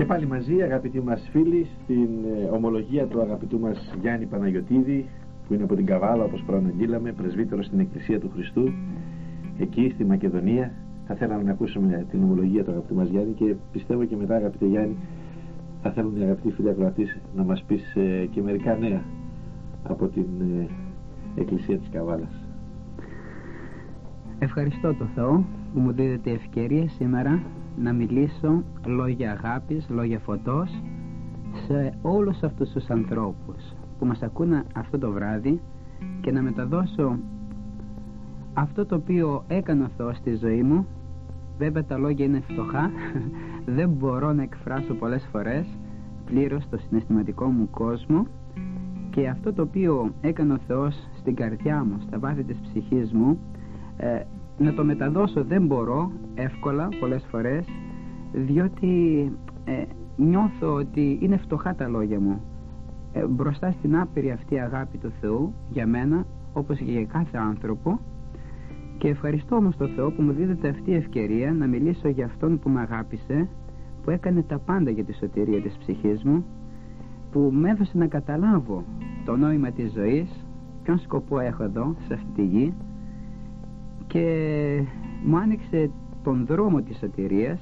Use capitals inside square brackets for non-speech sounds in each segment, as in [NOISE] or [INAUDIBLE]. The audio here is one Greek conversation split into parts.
Και πάλι μαζί αγαπητοί μας φίλοι στην ε, ομολογία του αγαπητού μας Γιάννη Παναγιωτίδη που είναι από την Καβάλα όπως προαναγγείλαμε πρεσβύτερος στην Εκκλησία του Χριστού εκεί στη Μακεδονία θα θέλαμε να ακούσουμε την ομολογία του αγαπητού μας Γιάννη και πιστεύω και μετά αγαπητέ Γιάννη θα θέλουν οι αγαπητοί φίλοι ακροατής να μας πεις ε, και μερικά νέα από την ε, Εκκλησία της Καβάλας. Ευχαριστώ το Θεό που μου δίδεται ευκαιρία σήμερα να μιλήσω λόγια αγάπης, λόγια φωτός σε όλους αυτούς τους ανθρώπους που μας ακούνε αυτό το βράδυ και να μεταδώσω αυτό το οποίο έκανε ο Θεός στη ζωή μου. Βέβαια τα λόγια είναι φτωχά. [LAUGHS] Δεν μπορώ να εκφράσω πολλές φορές πλήρως το συναισθηματικό μου κόσμο. Και αυτό το οποίο έκανε ο Θεός στην καρδιά μου, στα βάθη της ψυχής μου ε, να το μεταδώσω δεν μπορώ εύκολα πολλές φορές διότι ε, νιώθω ότι είναι φτωχά τα λόγια μου. Ε, μπροστά στην άπειρη αυτή αγάπη του Θεού για μένα όπως και για κάθε άνθρωπο και ευχαριστώ όμως τον Θεό που μου δίδεται αυτή η ευκαιρία να μιλήσω για Αυτόν που με αγάπησε που έκανε τα πάντα για τη σωτηρία της ψυχής μου που με έδωσε να καταλάβω το νόημα της ζωής ποιον σκοπό έχω εδώ σε αυτή τη γη και μου άνοιξε τον δρόμο της σωτηρίας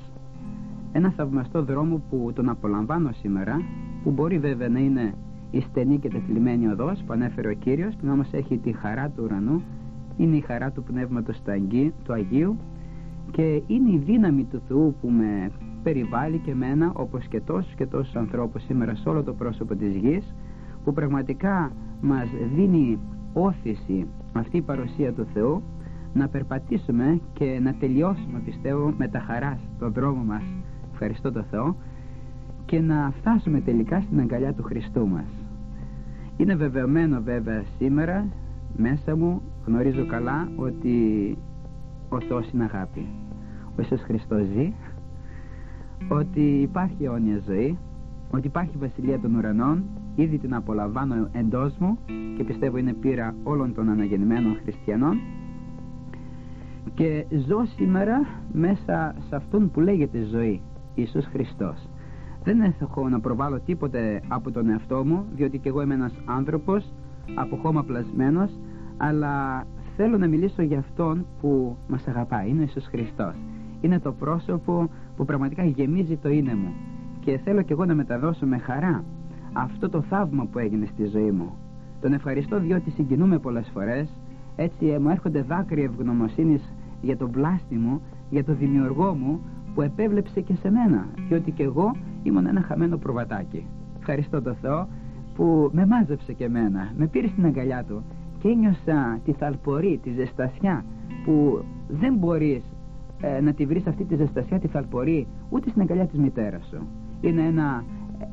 ένα θαυμαστό δρόμο που τον απολαμβάνω σήμερα που μπορεί βέβαια να είναι η στενή και τεθλιμμένη οδός που ανέφερε ο Κύριος που όμως έχει τη χαρά του ουρανού είναι η χαρά του Πνεύματος του Αγίου και είναι η δύναμη του Θεού που με περιβάλλει και μένα όπως και τόσους και τόσους ανθρώπους σήμερα σε όλο το πρόσωπο της γης που πραγματικά μας δίνει όθηση αυτή η παρουσία του Θεού να περπατήσουμε και να τελειώσουμε πιστεύω με τα χαράς τον δρόμο μας. Ευχαριστώ το Θεό. Και να φτάσουμε τελικά στην αγκαλιά του Χριστού μας. Είναι βεβαιωμένο βέβαια σήμερα μέσα μου γνωρίζω καλά ότι ο Θεός είναι αγάπη. Ο Ιησούς Χριστός ζει. Ότι υπάρχει αιώνια ζωή. Ότι υπάρχει βασιλεία των ουρανών. Ήδη την απολαμβάνω εντός μου. Και πιστεύω είναι πείρα όλων των αναγεννημένων χριστιανών και ζω σήμερα μέσα σε αυτόν που λέγεται ζωή Ιησούς Χριστός. Δεν έχω να προβάλλω τίποτε από τον εαυτό μου διότι και εγώ είμαι ένας άνθρωπος από χώμα πλασμένος αλλά θέλω να μιλήσω για αυτόν που μας αγαπάει είναι ο Ιησούς Χριστός. Είναι το πρόσωπο που πραγματικά γεμίζει το είναι μου. Και θέλω και εγώ να μεταδώσω με χαρά αυτό το θαύμα που έγινε στη ζωή μου. Τον ευχαριστώ διότι συγκινούμε πολλές φορές. Έτσι ε, μου έρχονται δάκρυα ευγνωμοσύνης για τον πλάστη μου για τον δημιουργό μου που επέβλεψε και σε μένα διότι και εγώ ήμουν ένα χαμένο προβατάκι. Ευχαριστώ τον Θεό που με μάζεψε και εμένα με πήρε στην αγκαλιά του και ένιωσα τη θαλπορή, τη ζεστασιά που δεν μπορείς ε, να τη βρεις αυτή τη ζεστασιά, τη θαλπορή ούτε στην αγκαλιά της μητέρας σου. Είναι ένα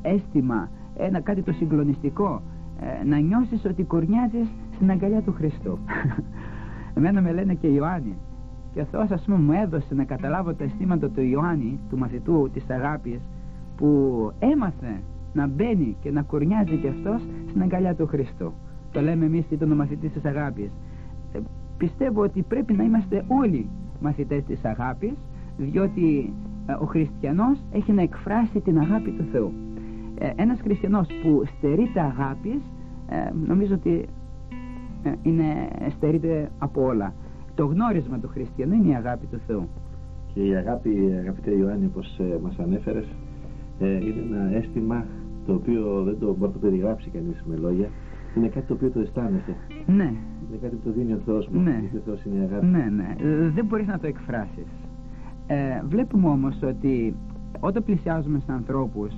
αίσθημα, ένα κάτι το συγκλονιστικό ε, να νιώσεις ότι κορνιάζεις στην αγκαλιά του Χριστού. [LAUGHS] Εμένα με λένε και Ιωάννη και ο Θεός ας πούμε μου έδωσε να καταλάβω τα αισθήματα του Ιωάννη του μαθητού της αγάπης που έμαθε να μπαίνει και να κορνιάζει και αυτός στην αγκαλιά του Χριστού. Το λέμε εμείς ήταν ο μαθητής της αγάπης. Ε, πιστεύω ότι πρέπει να είμαστε όλοι μαθητές της αγάπης διότι ε, ο χριστιανός έχει να εκφράσει την αγάπη του Θεού. Ε, ένας χριστιανός που στερείται αγάπης ε, νομίζω ότι ε, είναι, στερείται από όλα το γνώρισμα του χριστιανού είναι η αγάπη του Θεού. Και η αγάπη αγαπητέ Ιωάννη όπως ε, μας ανέφερες ε, είναι ένα αίσθημα το οποίο δεν το μπορεί να το περιγράψει κανείς με λόγια. Είναι κάτι το οποίο το αισθάνεσαι. Ναι. Είναι κάτι που το δίνει ο Θεός μου ναι. ο Θεός είναι η αγάπη. Ναι, ναι. Ε, δεν μπορείς να το εκφράσεις. Ε, βλέπουμε όμως ότι όταν πλησιάζουμε σε ανθρώπους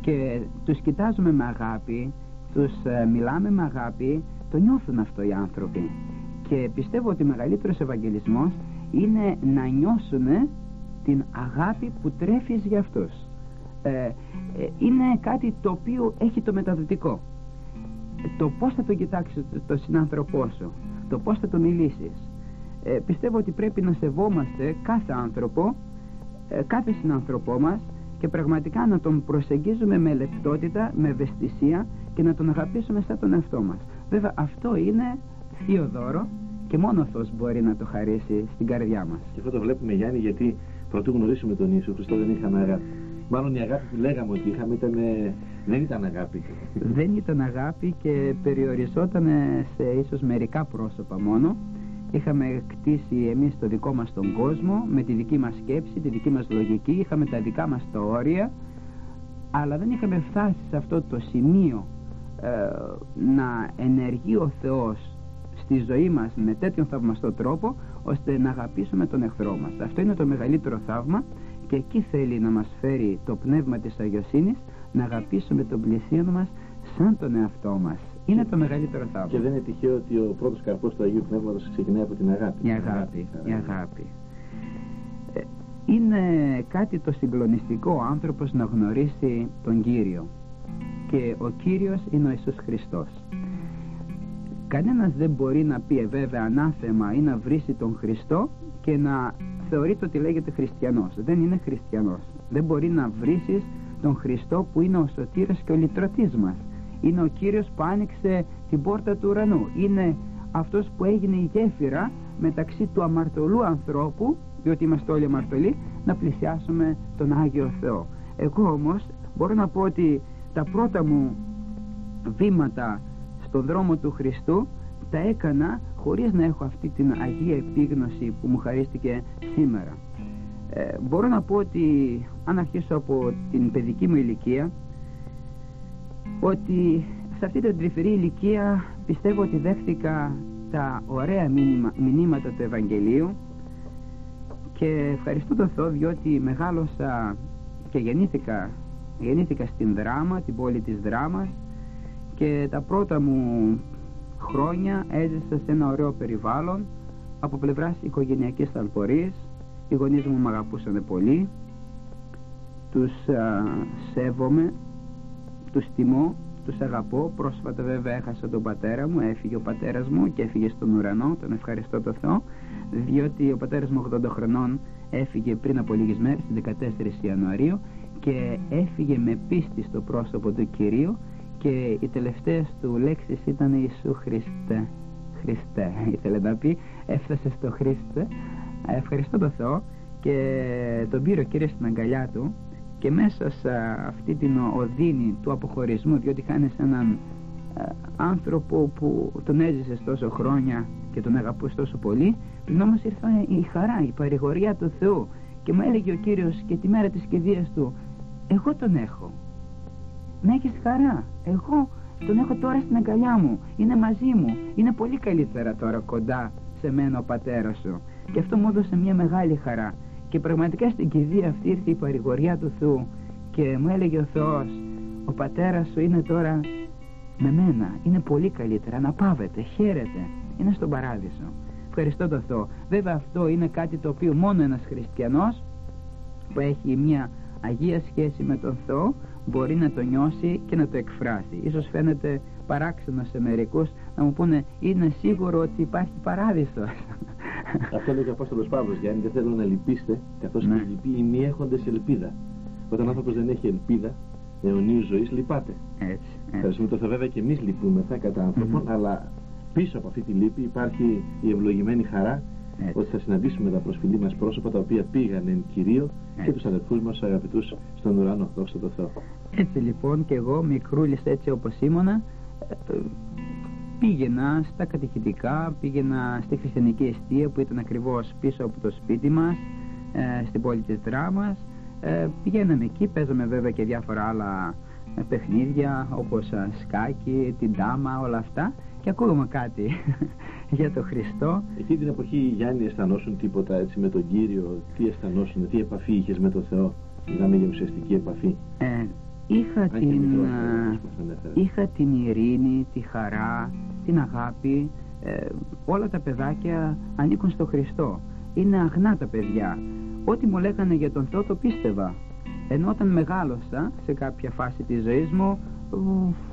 και τους κοιτάζουμε με αγάπη τους ε, μιλάμε με αγάπη το νιώθουν αυτό οι άνθρωποι και πιστεύω ότι ο μεγαλύτερος ευαγγελισμός είναι να νιώσουν την αγάπη που τρέφεις για αυτούς ε, ε, είναι κάτι το οποίο έχει το μεταδοτικό. Το πώς θα το κοιτάξεις το συνάνθρωπό σου το πώς θα το μιλήσεις. Ε, πιστεύω ότι πρέπει να σεβόμαστε κάθε άνθρωπο ε, κάθε συνάνθρωπό μας και πραγματικά να τον προσεγγίζουμε με λεπτότητα, με ευαισθησία και να τον αγαπήσουμε σαν τον εαυτό μας. Βέβαια αυτό είναι θείο δώρο και μόνο ο Θεός μπορεί να το χαρίσει στην καρδιά μας και αυτό το βλέπουμε Γιάννη γιατί πρωτού γνωρίσουμε τον Ιησού Χριστό δεν είχαμε αγάπη Μάλλον η αγάπη που λέγαμε ότι είχαμε ήταν, δεν ήταν αγάπη. Δεν ήταν αγάπη και περιοριζόταν σε ίσως μερικά πρόσωπα μόνο. Είχαμε κτίσει εμείς το δικό μας τον κόσμο με τη δική μας σκέψη, τη δική μας λογική, είχαμε τα δικά μας τα όρια αλλά δεν είχαμε φτάσει σε αυτό το σημείο ε, να ενεργεί ο Θεός στη ζωή μας με τέτοιον θαυμαστό τρόπο ώστε να αγαπήσουμε τον εχθρό μας. Αυτό είναι το μεγαλύτερο θαύμα και εκεί θέλει να μας φέρει το πνεύμα της αγιοσύνης να αγαπήσουμε τον πλησίον μας σαν τον εαυτό μας. Είναι το μεγαλύτερο θαύμα. Και δεν είναι τυχαίο ότι ο πρώτος καρπός του Αγίου Πνεύματος ξεκινάει από την αγάπη. Η αγάπη. Η αγάπη. Ε, είναι κάτι το συγκλονιστικό ο άνθρωπος να γνωρίσει τον Κύριο και ο Κύριος είναι ο Ιησούς Χριστός κανένας δεν μπορεί να πει ε, βέβαια ανάθεμα ή να βρίσει τον Χριστό και να θεωρείται ότι λέγεται χριστιανός δεν είναι χριστιανός. Δεν μπορεί να βρήσεις τον Χριστό που είναι ο σωτήρας και ο λυτρωτής μας. Είναι ο Κύριος που άνοιξε την πόρτα του ουρανού. Είναι αυτός που έγινε η γέφυρα μεταξύ του αμαρτωλού ανθρώπου διότι είμαστε όλοι αμαρτωλοί να πλησιάσουμε τον Άγιο Θεό. Εγώ όμως μπορώ να πω ότι τα πρώτα μου βήματα στον δρόμο του Χριστού τα έκανα χωρίς να έχω αυτή την Αγία Επίγνωση που μου χαρίστηκε σήμερα. Ε, μπορώ να πω ότι αν αρχίσω από την παιδική μου ηλικία ότι σε αυτή την τρυφερή ηλικία πιστεύω ότι δέχτηκα τα ωραία μηνύμα, μηνύματα του Ευαγγελίου και ευχαριστώ τον Θεό διότι μεγάλωσα και γεννήθηκα, γεννήθηκα στην Δράμα, την πόλη της Δράμας και τα πρώτα μου χρόνια έζησα σε ένα ωραίο περιβάλλον από πλευράς οικογενειακής ταλπορής οι γονείς μου με αγαπούσαν πολύ τους α, σέβομαι τους τιμώ τους αγαπώ. Πρόσφατα βέβαια έχασα τον πατέρα μου έφυγε ο πατέρας μου και έφυγε στον ουρανό τον ευχαριστώ το Θεό διότι ο πατέρας μου 80 χρονών έφυγε πριν από λίγες μέρες στις 14 Ιανουαρίου και έφυγε με πίστη στο πρόσωπο του Κυρίου και οι τελευταίες του λέξεις ήταν Ιησού Χριστέ Χριστέ ήθελε να πει. Έφτασε στο Χριστέ ευχαριστώ τον Θεό και τον πήρε ο Κύριος στην αγκαλιά του. Και μέσα σε αυτή την οδύνη του αποχωρισμού διότι χάνεις έναν ε, άνθρωπο που τον έζησε τόσο χρόνια και τον αγαπούσες τόσο πολύ πριν όμως ήρθε η χαρά, η παρηγοριά του Θεού. Και μου έλεγε ο Κύριος και τη μέρα της κηδείας του εγώ τον έχω. Να έχεις χαρά εγώ τον έχω τώρα στην αγκαλιά μου. Είναι μαζί μου. Είναι πολύ καλύτερα τώρα κοντά σε μένα ο πατέρας σου. Και αυτό μου έδωσε μια μεγάλη χαρά. Και πραγματικά στην κηδεία αυτή ήρθε η παρηγοριά του Θεού. Και μου έλεγε ο Θεός ο πατέρας σου είναι τώρα με μένα. Είναι πολύ καλύτερα. Αναπαύεται, χαίρεται. Είναι στον παράδεισο ευχαριστώ τον Θεό. Βέβαια αυτό είναι κάτι το οποίο μόνο ένας χριστιανός που έχει μια αγία σχέση με τον Θεό μπορεί να το νιώσει και να το εκφράσει. Ίσως φαίνεται παράξενο σε μερικούς να μου πούνε είναι σίγουρο ότι υπάρχει παράδεισος [LAUGHS] αυτό λέει και ο Απόστολος Παύλος Γιάννη δεν θέλω να λυπήστε καθώς ναι. και λυπεί οι μη έχοντες ελπίδα. Όταν ο άνθρωπος δεν έχει ελπίδα αιωνίους ζωής λυπάται. Έτσι, έτσι. το Θεό βέβαια και εμείς λυπούμεθα κατά άνθρωπων αλλά πίσω από αυτή τη λύπη υπάρχει η ευλογημένη χαρά έτσι. ότι θα συναντήσουμε τα προσφυλή μας πρόσωπα τα οποία πήγαν εν κυρίω και τους αδερφούς μας αγαπητούς στον ουρανό δόξα τω Θεώ. Έτσι λοιπόν και εγώ μικρούλης έτσι όπως ήμουνα ε, πήγαινα στα κατηχητικά πήγαινα στη χριστιανική αιστεία που ήταν ακριβώς πίσω από το σπίτι μας ε, στην πόλη της Δράμας. Ε, πηγαίναμε εκεί παίζαμε βέβαια και διάφορα άλλα παιχνίδια όπως σκάκι, την τάμα, όλα αυτά. Και ακούγαμε κάτι για τον Χριστό. Εκεί την εποχή Γιάννη αισθανόσουν τίποτα έτσι με τον Κύριο, τι αισθανόσουν, τι επαφή είχες με τον Θεό, μιλάμε για ουσιαστική επαφή. Ε, είχα, την, είχα την ειρήνη, τη χαρά, την αγάπη, ε, όλα τα παιδάκια ανήκουν στο Χριστό. Είναι αγνά τα παιδιά. Ό,τι μου λέγανε για τον Θεό το πίστευα. Ενώ όταν μεγάλωσα σε κάποια φάση της ζωής μου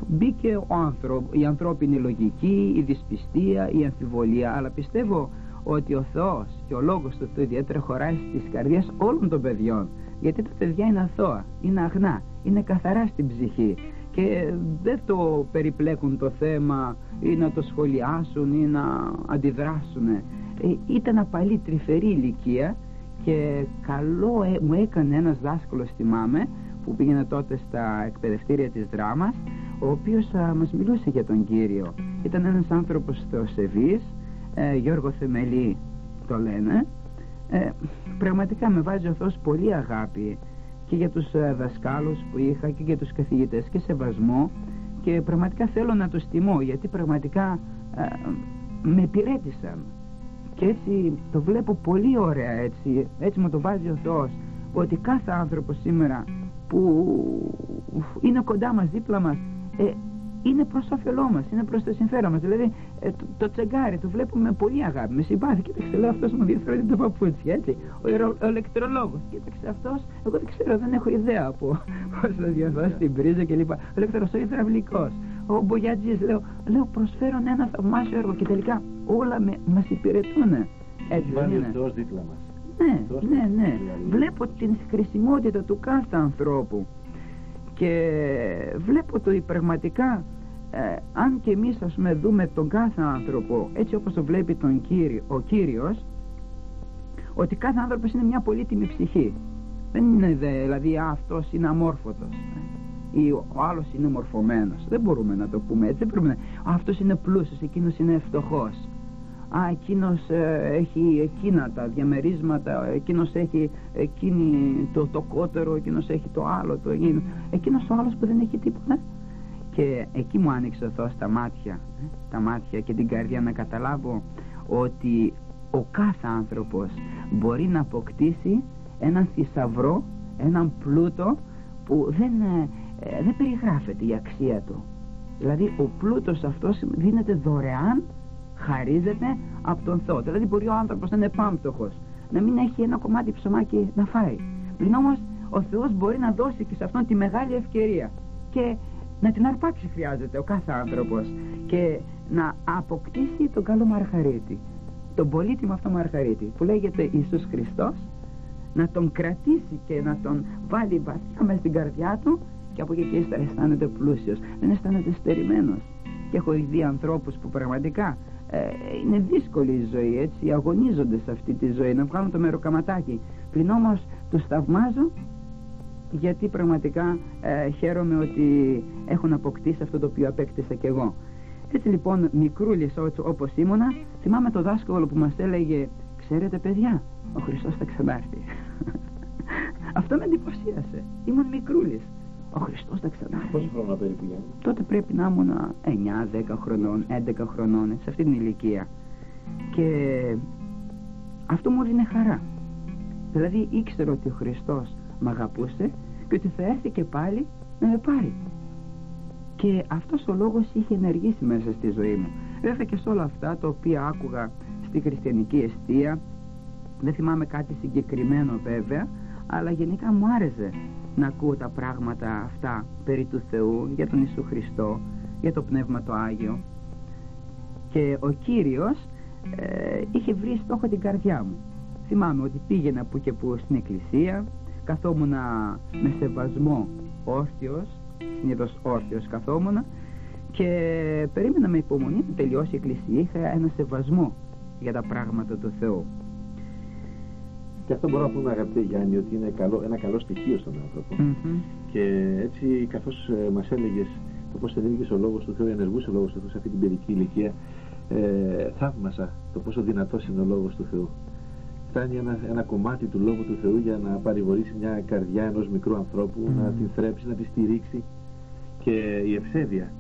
μπήκε ο άνθρωπο, η ανθρώπινη λογική, η δυσπιστία, η αμφιβολία αλλά πιστεύω ότι ο Θεός και ο Λόγος του Θεού ιδιαίτερα χωράει στις καρδιές όλων των παιδιών. Γιατί τα παιδιά είναι αθώα, είναι αγνά, είναι καθαρά στην ψυχή και δεν το περιπλέκουν το θέμα ή να το σχολιάσουν ή να αντιδράσουν ε, ήταν απαλή τρυφερή ηλικία και καλό ε, μου έκανε ένας δάσκαλος θυμάμαι που πήγαινε τότε στα εκπαιδευτήρια της δράμας ο οποίος α, μας μιλούσε για τον Κύριο. Ήταν ένας άνθρωπος θεοσεβής ε, Γιώργο Θεμελή το λένε. Ε, πραγματικά με βάζει ο Θεός πολύ αγάπη και για τους ε, δασκάλους που είχα και για τους καθηγητές και σεβασμό και πραγματικά θέλω να τους τιμώ γιατί πραγματικά ε, με υπηρέτησαν. Και έτσι το βλέπω πολύ ωραία έτσι, έτσι μου το βάζει ο Θεός ότι κάθε άνθρωπο σήμερα που είναι κοντά μας, δίπλα μας ε, είναι προς όφελό μας, είναι προς το συμφέρον μας. Δηλαδή ε, το, το, τσεγκάρι το βλέπουμε με πολύ αγάπη, με συμπάθεια. Κοίταξε, λέω αυτός μου ενδιαφέρει το παπούτσι, έτσι. Ο, ο, ηλεκτρολόγος, κοίταξε αυτός, εγώ δεν ξέρω, δεν έχω ιδέα από [LAUGHS] πώς θα διορθώσει την πρίζα κλπ. Ο ηλεκτρολόγος, ο υδραυλικός, ο μπογιατζής, λέω, λέω προσφέρουν ένα θαυμάσιο έργο και τελικά όλα μας υπηρετούν. Έτσι δεν είναι. ο δίπλα μας. Ναι, ναι, ναι. Βλέπω την χρησιμότητα του κάθε ανθρώπου. Και βλέπω το πραγματικά ε, αν και εμείς ας πούμε δούμε τον κάθε άνθρωπο έτσι όπως το βλέπει τον κύριο, ο Κύριος ότι κάθε άνθρωπος είναι μια πολύτιμη ψυχή. Δεν είναι δε, δηλαδή αυτός είναι αμόρφωτος ή ο άλλος είναι μορφωμένος. Δεν μπορούμε να το πούμε έτσι δεν μπορούμε να... αυτός είναι πλούσιος, εκείνος είναι φτωχός α, εκείνος ε, έχει εκείνα τα διαμερίσματα, εκείνος έχει εκείνη το, το κότερο, εκείνος έχει το άλλο, το εκείνο. Εκείνος ο άλλος που δεν έχει τίποτα. Και εκεί μου άνοιξε ο Θεός τα μάτια, ε, τα μάτια και την καρδιά να καταλάβω ότι ο κάθε άνθρωπος μπορεί να αποκτήσει έναν θησαυρό, έναν πλούτο που δεν, ε, δεν περιγράφεται η αξία του. Δηλαδή ο πλούτος αυτός δίνεται δωρεάν χαρίζεται από τον Θεό. Δηλαδή μπορεί ο άνθρωπος να είναι πάμπτωχος, να μην έχει ένα κομμάτι ψωμάκι να φάει. Πριν όμως ο Θεός μπορεί να δώσει και σε αυτόν τη μεγάλη ευκαιρία και να την αρπάξει χρειάζεται ο κάθε άνθρωπος και να αποκτήσει τον καλό μαρχαρίτη, τον πολύτιμο αυτό μαρχαρίτη που λέγεται Ιησούς Χριστός, να τον κρατήσει και να τον βάλει βαθιά μέσα στην καρδιά του και από εκεί και ύστερα αισθάνεται πλούσιος, δεν αισθάνεται στερημένος. Και έχω δει ανθρώπους που πραγματικά ε, είναι δύσκολη η ζωή έτσι. Αγωνίζονται σε αυτή τη ζωή να βγάλουν το μεροκαματάκι. Πριν όμως τους θαυμάζω γιατί πραγματικά ε, χαίρομαι ότι έχουν αποκτήσει αυτό το οποίο απέκτησα κι εγώ. Έτσι λοιπόν μικρούλης όπως ήμουνα θυμάμαι το δάσκαλο που μας έλεγε ξέρετε παιδιά ο Χριστός θα ξανάρθει [LAUGHS] αυτό με εντυπωσίασε. Ήμουν μικρούλης ο Χριστός θα ξανάρθει. Πόσο χρόνο περίπου Γιάννη. Τότε πρέπει να ήμουν 9-10 χρονών, 11 χρονών, σε αυτή την ηλικία. Και αυτό μου έδινε χαρά. Δηλαδή ήξερα ότι ο Χριστός με αγαπούσε και ότι θα έρθει και πάλι να με πάρει. Και αυτός ο λόγος είχε ενεργήσει μέσα στη ζωή μου. Βέβαια και σε όλα αυτά τα οποία άκουγα στη χριστιανική αιστεία, δεν θυμάμαι κάτι συγκεκριμένο βέβαια, αλλά γενικά μου άρεσε να ακούω τα πράγματα αυτά περί του Θεού, για τον Ιησού Χριστό, για το Πνεύμα το Άγιο. Και ο Κύριος ε, είχε βρει στόχο την καρδιά μου. Θυμάμαι ότι πήγαινα που και που στην εκκλησία, καθόμουν με σεβασμό όρθιος, συνήθως όρθιος καθόμουν και περίμενα με υπομονή να τελειώσει η εκκλησία, είχα ένα σεβασμό για τα πράγματα του Θεού. Και αυτό μπορούμε να πούμε αγαπητέ Γιάννη ότι είναι καλό, ένα καλό στοιχείο στον άνθρωπο. Και έτσι καθώς ε, μας έλεγες το πώς ενέργησε ο λόγος του Θεού, ενεργούσε ο λόγος του Θεού σε αυτή την παιδική ηλικία, ε, θαύμασα το πόσο δυνατός είναι ο λόγος του Θεού. Φτάνει ένα, ένα κομμάτι του λόγου του Θεού για να παρηγορήσει μια καρδιά ενός μικρού ανθρώπου, να την θρέψει, να τη στηρίξει. Και η ευσέβεια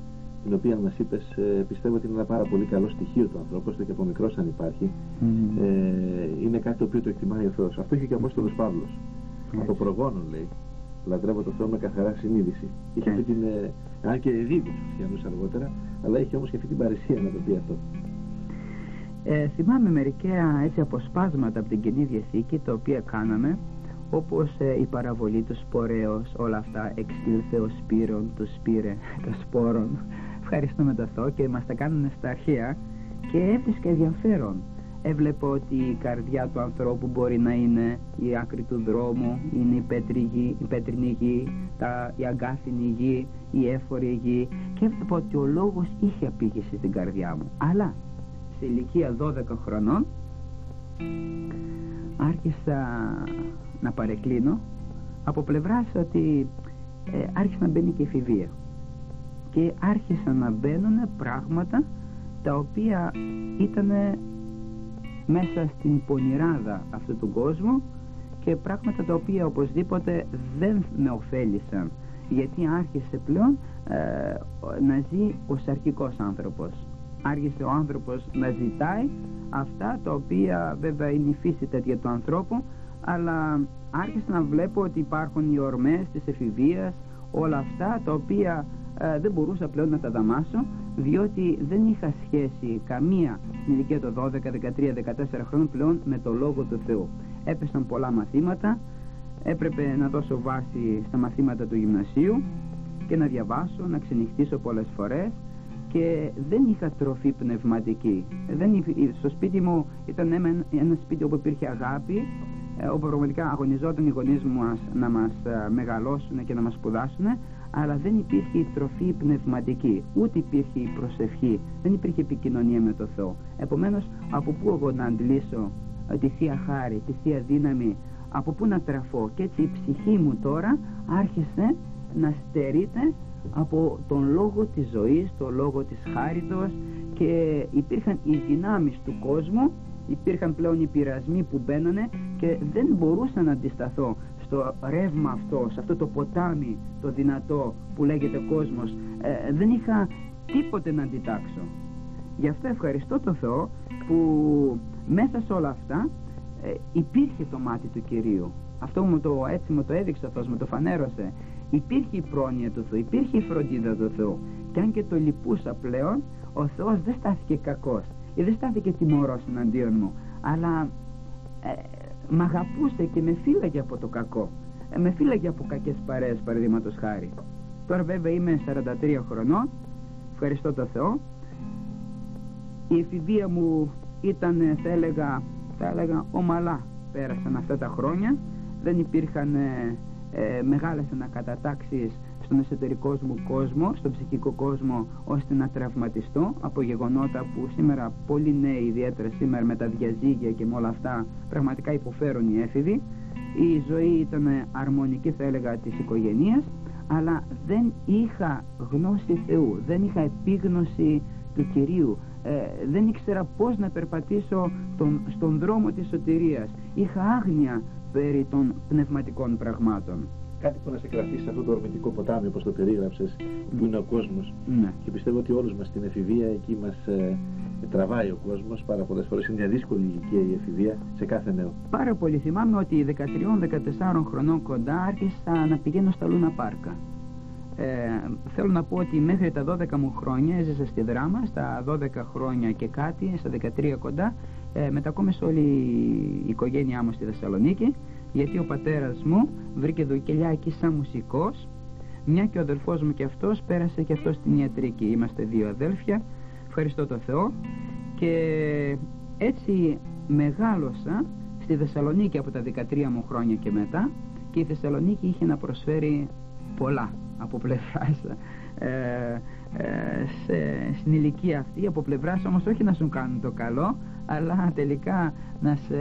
την οποία μας είπες, ε, πιστεύω ότι είναι ένα πάρα πολύ καλό στοιχείο του ανθρώπου, ώστε και από μικρός αν υπάρχει, mm. ε, είναι κάτι το οποίο το εκτιμάει ο Θεός. Αυτό είχε και ο Απόστολος Παύλος. Mm. Από προγόνων λέει. Λατρεύω το Θεό με καθαρά συνείδηση. Είχε αυτή την. Ε, αν και δίκιο του χριστιανούς αργότερα, αλλά είχε όμως και αυτή την παρησία να το πει αυτό. Ε, θυμάμαι μερικά έτσι αποσπάσματα από την Κοινή Διαθήκη τα οποία κάναμε όπως ε, η παραβολή του σπορέως όλα αυτά εξήλθε ο σπύρον τους σπήρε τα σπόρων ευχαριστούμε το Θεό και μας τα κάνουν στα αρχαία και έβρισκα ενδιαφέρον έβλεπα ότι η καρδιά του ανθρώπου μπορεί να είναι η άκρη του δρόμου, είναι η, πέτρη η πέτρινη γη, τα, η αγκάθινη γη, η έφορη γη και έβλεπα ότι ο λόγος είχε απήγηση στην καρδιά μου. Αλλά σε ηλικία 12 χρονών άρχισα να παρεκκλίνω από πλευράς ότι ε, άρχισε να μπαίνει και εφηβεία και άρχισαν να μπαίνουν πράγματα τα οποία ήταν μέσα στην πονηράδα αυτού του κόσμου και πράγματα τα οποία οπωσδήποτε δεν με ωφέλησαν γιατί άρχισε πλέον ε, να ζει ο σαρκικός άνθρωπος. Άρχισε ο άνθρωπος να ζητάει αυτά τα οποία βέβαια είναι η φύση τέτοια του ανθρώπου αλλά άρχισε να βλέπω ότι υπάρχουν οι ορμές της εφηβείας όλα αυτά τα οποία ε, δεν μπορούσα πλέον να τα δαμάσω διότι δεν είχα σχέση καμία στην ηλικία των 12, 13, 14 χρόνων πλέον με το Λόγο του Θεού. Έπεσαν πολλά μαθήματα. Έπρεπε να δώσω βάση στα μαθήματα του γυμνασίου και να διαβάσω, να ξενυχτήσω πολλές φορές και δεν είχα τροφή πνευματική. Δεν, στο σπίτι μου ήταν ένα σπίτι όπου υπήρχε αγάπη, ε, όπου πραγματικά αγωνιζόταν οι γονείς μας να μας ε, μεγαλώσουν και να μας σπουδάσουν, αλλά δεν υπήρχε η τροφή πνευματική, ούτε υπήρχε η προσευχή, δεν υπήρχε επικοινωνία με το Θεό. Επομένως, από πού εγώ να αντλήσω ε, τη Θεία Χάρη, τη Θεία Δύναμη, από πού να τραφώ; Και έτσι η ψυχή μου τώρα άρχισε να στερείται από τον λόγο της ζωής, τον λόγο της χάριτος και υπήρχαν οι δυνάμεις του κόσμου, υπήρχαν πλέον οι πειρασμοί που μπαίνανε και δεν μπορούσα να αντισταθώ στο ρεύμα αυτό, σε αυτό το ποτάμι το δυνατό που λέγεται κόσμος. Ε, δεν είχα τίποτε να αντιτάξω. Γι' αυτό ευχαριστώ τον Θεό που μέσα σε όλα αυτά ε, υπήρχε το μάτι του Κυρίου. Αυτό μου το, έτσι μου το έδειξε ο Θεός, μου το φανέρωσε. Υπήρχε η πρόνοια του Θεού, υπήρχε η φροντίδα του Θεού. Και αν και το λυπούσα πλέον, ο Θεός δεν στάθηκε κακός ή δεν στάθηκε τιμωρός εναντίον μου, αλλά ε, μ' αγαπούσε και με φύλαγε από το κακό. Ε, με φύλαγε από κακές παρέες, παραδείγματος χάρη. Τώρα βέβαια είμαι 43 χρονών, ευχαριστώ το Θεό. Η εφηβεία μου ήταν, θα έλεγα, θα έλεγα ομαλά πέρασαν αυτά τα χρόνια. Δεν υπήρχαν ε, ε, μεγάλες ανακατατάξεις στον εσωτερικό μου κόσμο, στον ψυχικό κόσμο, ώστε να τραυματιστώ από γεγονότα που σήμερα πολλοί νέοι, ιδιαίτερα σήμερα με τα διαζύγια και με όλα αυτά, πραγματικά υποφέρουν οι έφηβοι. Η ζωή ήταν αρμονική, θα έλεγα, της οικογένειας, αλλά δεν είχα γνώση Θεού, δεν είχα επίγνωση του Κυρίου, ε, δεν ήξερα πώς να περπατήσω τον, στον δρόμο της σωτηρίας. Είχα άγνοια περί των πνευματικών πραγμάτων. Κάτι που να σε κρατήσει σε αυτό το ορμητικό ποτάμι, όπως το περίγραψες, που είναι ο κόσμος. Ναι. Και πιστεύω ότι όλους μας στην εφηβεία εκεί μας ε, τραβάει ο κόσμος. Πάρα πολλές φορές είναι μια δύσκολη ηλικία η εφηβεία σε κάθε νέο. Πάρα πολύ. Θυμάμαι ότι 13-14 χρονών κοντά άρχισα να πηγαίνω στα Λούνα Πάρκα. Ε, θέλω να πω ότι μέχρι τα 12 μου χρόνια έζησα στη δράμα, στα 12 χρόνια και κάτι, στα 13 κοντά, ε, μετακόμισε όλη η οικογένειά μου στη Θεσσαλονίκη, γιατί ο πατέρας μου βρήκε εκεί σαν μουσικός, μια και ο αδελφός μου και αυτός πέρασε και αυτός στην ιατρική. Είμαστε δύο αδέλφια, ευχαριστώ το Θεό. Και έτσι μεγάλωσα στη Θεσσαλονίκη από τα 13 μου χρόνια και μετά και η Θεσσαλονίκη είχε να προσφέρει πολλά από πλευράς ε, ε, σε, στην ηλικία αυτή. Από πλευράς όμως όχι να σου κάνουν το καλό αλλά τελικά να σε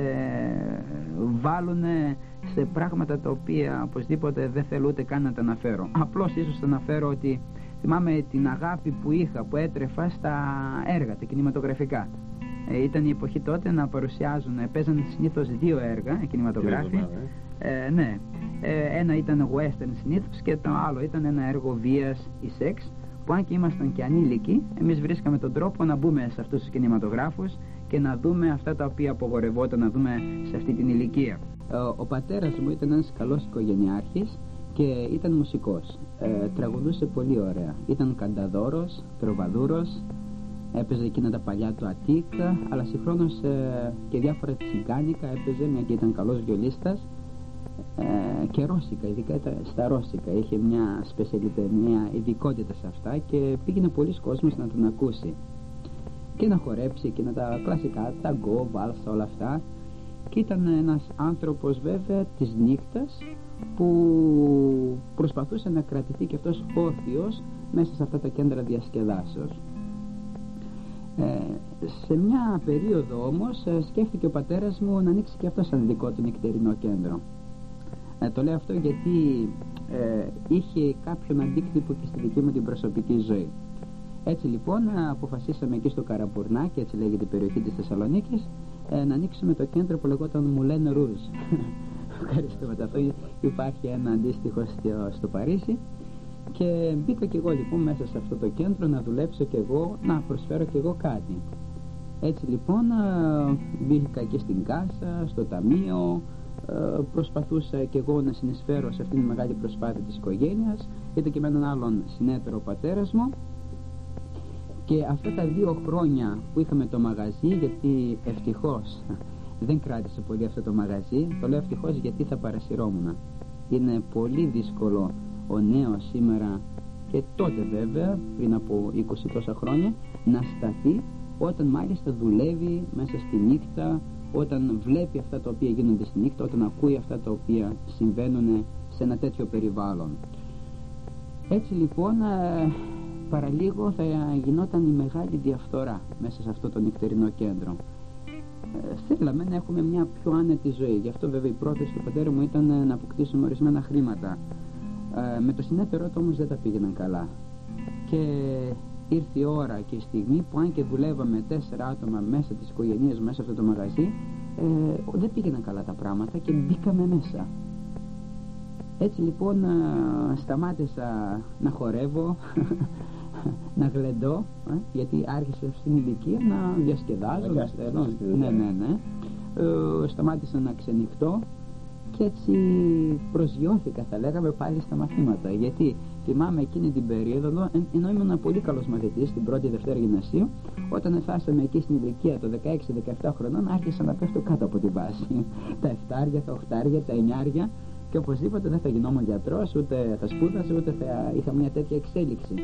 βάλουν σε πράγματα τα οποία οπωσδήποτε δεν θέλω ούτε καν να τα αναφέρω. Απλώς ίσως θα αναφέρω ότι θυμάμαι την αγάπη που είχα που έτρεφα στα έργα, τα κινηματογραφικά. Ε, ήταν η εποχή τότε να παρουσιάζουν, παίζανε συνήθως δύο έργα κινηματογράφοι. Ε, ναι, ε, ένα ήταν western συνήθως και το άλλο ήταν ένα έργο βίας ή σεξ που αν και ήμασταν και ανήλικοι εμείς βρίσκαμε τον τρόπο να μπούμε σε αυτούς τους κινηματογράφους και να δούμε αυτά τα οποία απογορευόταν να δούμε σε αυτή την ηλικία. Ο, ο πατέρας μου ήταν ένας καλός οικογενειάρχης και ήταν μουσικός. Ε, τραγουδούσε πολύ ωραία. Ήταν κανταδόρος, τροβαδούρος, έπαιζε εκείνα τα παλιά του Αττίκα, αλλά συγχρόνως ε, και διάφορα τσιγκάνικα έπαιζε, μια και ήταν καλός βιολίστας ε, και ρώσικα, ειδικά στα ρώσικα. Είχε μια σπεσιαλίτε, μια ειδικότητας σε αυτά και πήγαινε πολλοί κόσμος να τον ακούσει και να χορέψει και να τα κλασικά, τα γκο, βάλσα, όλα αυτά και ήταν ένας άνθρωπος βέβαια της νύχτας που προσπαθούσε να κρατηθεί και αυτός όρθιος μέσα σε αυτά τα κέντρα διασκεδάσεως. Ε, σε μια περίοδο όμως ε, σκέφτηκε ο πατέρας μου να ανοίξει και αυτό σαν δικό του νυχτερινό κέντρο Ε, το λέω αυτό γιατί ε, είχε κάποιον αντίκτυπο και στη δική μου την προσωπική ζωή. Έτσι λοιπόν αποφασίσαμε εκεί στο Καραπουρνά και έτσι λέγεται η περιοχή της Θεσσαλονίκης ε, να ανοίξουμε το κέντρο που λεγόταν Μουλέν Ρούζ. Ευχαριστούμε αυτό. Υπάρχει ένα αντίστοιχο στο, στο Παρίσι και μπήκα και εγώ λοιπόν μέσα σε αυτό το κέντρο να δουλέψω και εγώ, να προσφέρω και εγώ κάτι. Έτσι λοιπόν μπήκα και στην κάσα, στο ταμείο, προσπαθούσα και εγώ να συνεισφέρω σε αυτήν τη μεγάλη προσπάθεια της οικογένειας. Ήταν και με έναν άλλον συνέτερο πατέρας μου και αυτά τα δύο χρόνια που είχαμε το μαγαζί, γιατί ευτυχώς δεν κράτησε πολύ αυτό το μαγαζί, το λέω ευτυχώς γιατί θα παρασυρώμουν. Είναι πολύ δύσκολο ο νέος σήμερα και τότε βέβαια, πριν από 20 τόσα χρόνια, να σταθεί όταν μάλιστα δουλεύει μέσα στη νύχτα, όταν βλέπει αυτά τα οποία γίνονται στη νύχτα, όταν ακούει αυτά τα οποία συμβαίνουν σε ένα τέτοιο περιβάλλον. Έτσι λοιπόν ε, παραλίγο θα γινόταν η μεγάλη διαφθορά μέσα σε αυτό το νυχτερινό κέντρο. Ε, θέλαμε να έχουμε μια πιο άνετη ζωή. Γι' αυτό βέβαια η πρόθεση του πατέρα μου ήταν να αποκτήσουμε ορισμένα χρήματα. Ε, με το συνέτερό του όμως δεν τα πήγαιναν καλά. Και ήρθε η ώρα και η στιγμή που αν και δουλεύαμε τέσσερα άτομα μέσα της οικογένειας μέσα σε αυτό το μαγαζί ε, δεν πήγαιναν καλά τα πράγματα και μπήκαμε μέσα. Έτσι λοιπόν ε, σταμάτησα να χορεύω, [LAUGHS] να γλεντώ, ε, γιατί άρχισα στην ηλικία να διασκεδάζω, να στέλνω. Ναι, ναι, ναι. Ε, σταμάτησα να ξενυχτώ και έτσι προσγειώθηκα θα λέγαμε πάλι στα μαθήματα γιατί θυμάμαι εκείνη την περίοδο ενώ ήμουν πολύ καλός μαθητής την πρώτη δευτέρα γυμνασίου όταν φτάσαμε εκεί στην ηλικία των 16-17 χρονών άρχισα να πέφτω κάτω από την βάση τα 7, τα 8, τα 9 και οπωσδήποτε δεν θα γινόμουν γιατρός ούτε θα σπούδαζα ούτε θα είχα μια τέτοια εξέλιξη.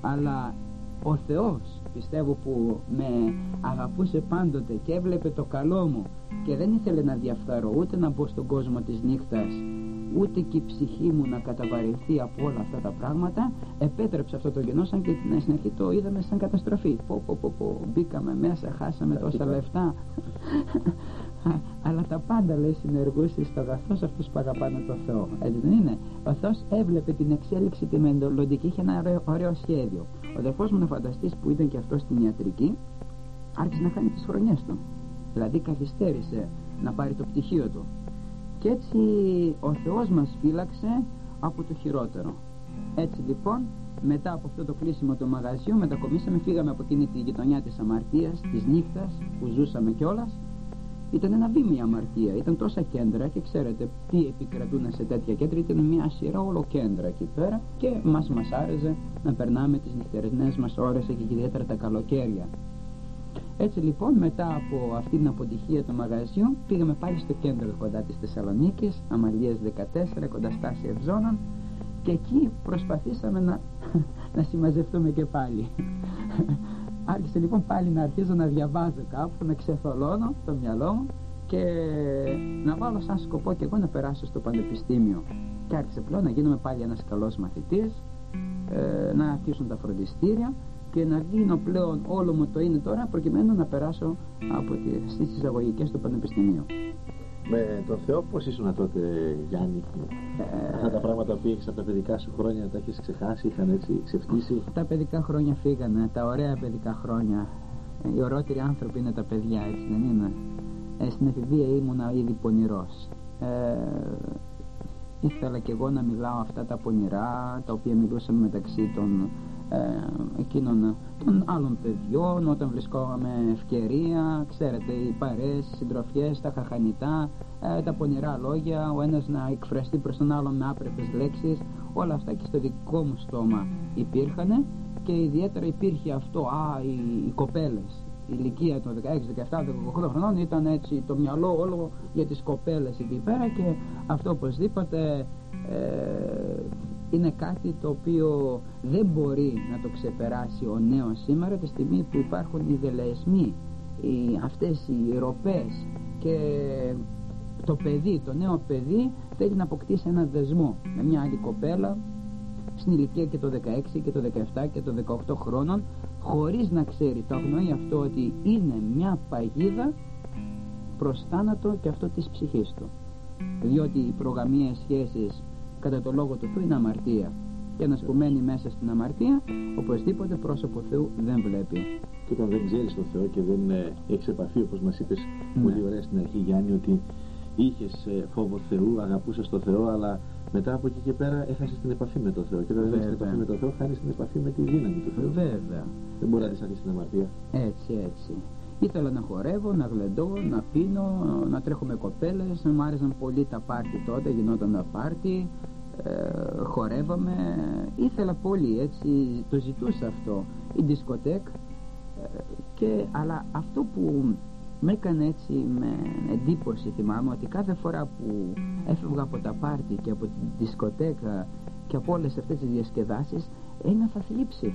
Αλλά ο Θεός πιστεύω που με αγαπούσε πάντοτε και έβλεπε το καλό μου και δεν ήθελε να διαφθαρώ ούτε να μπω στον κόσμο της νύχτας ούτε και η ψυχή μου να καταβαρυνθεί από όλα αυτά τα πράγματα επέτρεψε αυτό το γενό σαν και στην αρχή το είδαμε σαν καταστροφή. Πω, πω, πω, πω. μπήκαμε μέσα χάσαμε τόσα λεφτά [LAUGHS] αλλά τα πάντα λέει συνεργούσε στο αγαθός αυτούς που αγαπάνε το Θεό. Έτσι δεν είναι; Ο Θεός έβλεπε την εξέλιξη τη μελλοντική είχε ένα ωραίο, ωραίο σχέδιο. Ο αδερφός μου να φανταστείς που ήταν και αυτός στην ιατρική. Άρχισε να χάνει τις χρονιές του. Δηλαδή καθυστέρησε να πάρει το πτυχίο του. Και έτσι ο Θεός μας φύλαξε από το χειρότερο. Έτσι λοιπόν μετά από αυτό το κλείσιμο του μαγαζιού μετακομίσαμε φύγαμε από εκείνη τη γειτονιά της αμαρτίας της νύχτας που ζούσαμε κιόλας ήταν ένα βήμα η αμαρτία. Ήταν τόσα κέντρα και ξέρετε τι επικρατούν σε τέτοια κέντρα. Ήταν μια σειρά όλο κέντρα εκεί πέρα και μας μας άρεσε να περνάμε τις νυχτερινές μας ώρες εκεί και ιδιαίτερα τα καλοκαίρια. Έτσι λοιπόν μετά από αυτή την αποτυχία του μαγαζιού πήγαμε πάλι στο κέντρο κοντά της Θεσσαλονίκης, Αμαλίας 14 κοντά στάση Ευζώνων και εκεί προσπαθήσαμε να, [LAUGHS] να συμμαζευτούμε και πάλι. Άρχισε λοιπόν πάλι να αρχίζω να διαβάζω κάπου, να ξεθολώνω το μυαλό μου και να βάλω σαν σκοπό και εγώ να περάσω στο πανεπιστήμιο. Και άρχισε πλέον να γίνομαι πάλι ένας καλός μαθητής, ε, να αρχίσουν τα φροντιστήρια και να δίνω πλέον όλο μου το είναι τώρα προκειμένου να περάσω από τις, στις εισαγωγικές του Πανεπιστημίου. Με τον Θεό πώς ήσουν τότε Γιάννη; Ε, Αυτά τα πράγματα που έχεις από τα παιδικά σου χρόνια τα έχεις ξεχάσει, είχαν έτσι ξεφτύσει; Τα παιδικά χρόνια φύγανε, τα ωραία παιδικά χρόνια. Οι ωραίτεροι άνθρωποι είναι τα παιδιά έτσι δεν είναι; Ε, Στην εφηβεία ήμουνα ήδη πονηρός. Ε, Ήθελα και εγώ να μιλάω αυτά τα πονηρά τα οποία μιλούσαμε μεταξύ των ε, εκείνων των άλλων παιδιών όταν βρισκόμαμε ευκαιρία ξέρετε οι παρέες, οι συντροφιές, τα χαχανιτά ε, τα πονηρά λόγια ο ένας να εκφραστεί προς τον άλλον με άπρεπες λέξεις όλα αυτά και στο δικό μου στόμα υπήρχαν και ιδιαίτερα υπήρχε αυτό α, οι, οι κοπέλες. Η ηλικία των 16, 17, 18 χρονών ήταν έτσι το μυαλό όλο για τις κοπέλες εκεί πέρα και αυτό οπωσδήποτε ε, είναι κάτι το οποίο δεν μπορεί να το ξεπεράσει ο νέος σήμερα τη στιγμή που υπάρχουν οι δελεεσμοί οι, αυτές οι ροπές και το παιδί, το νέο παιδί θέλει να αποκτήσει ένα δεσμό με μια άλλη κοπέλα στην ηλικία και το 16 και το 17 και το 18 χρόνων χωρίς να ξέρει το αγνοεί αυτό ότι είναι μια παγίδα προς θάνατο και αυτό της ψυχής του. Διότι οι προγαμίες σχέσεις κατά το λόγο του Θεού είναι αμαρτία και ένας που μένει μέσα στην αμαρτία οπωσδήποτε πρόσωπο Θεού δεν βλέπει και όταν δεν ξέρεις τον Θεό και δεν ε, έχεις επαφή όπως μας είπες ναι. πολύ ωραία στην αρχή Γιάννη ότι είχες ε, φόβο Θεού, αγαπούσες τον Θεό αλλά μετά από εκεί και πέρα έχασες την επαφή με τον Θεό και όταν δεν έχεις την επαφή με τον Θεό χάνεις την επαφή με τη δύναμη του Θεού Βέβαια. δεν μπορεί να αντισταθείς στην αμαρτία έτσι έτσι Ήθελα να χορεύω, να γλεντώ, να πίνω, να τρέχω με κοπέλες. Μου άρεσαν πολύ τα πάρτι τότε, γινόταν τα πάρτι. Ε, χορεύαμε. Ήθελα πολύ, έτσι, το ζητούσα αυτό. Η δισκοτέκ. Ε, και, αλλά αυτό που με έκανε έτσι με εντύπωση θυμάμαι ότι κάθε φορά που έφευγα από τα πάρτι και από τη δισκοτέκα και από όλες αυτές τις διασκεδάσεις ένιωθα θλίψη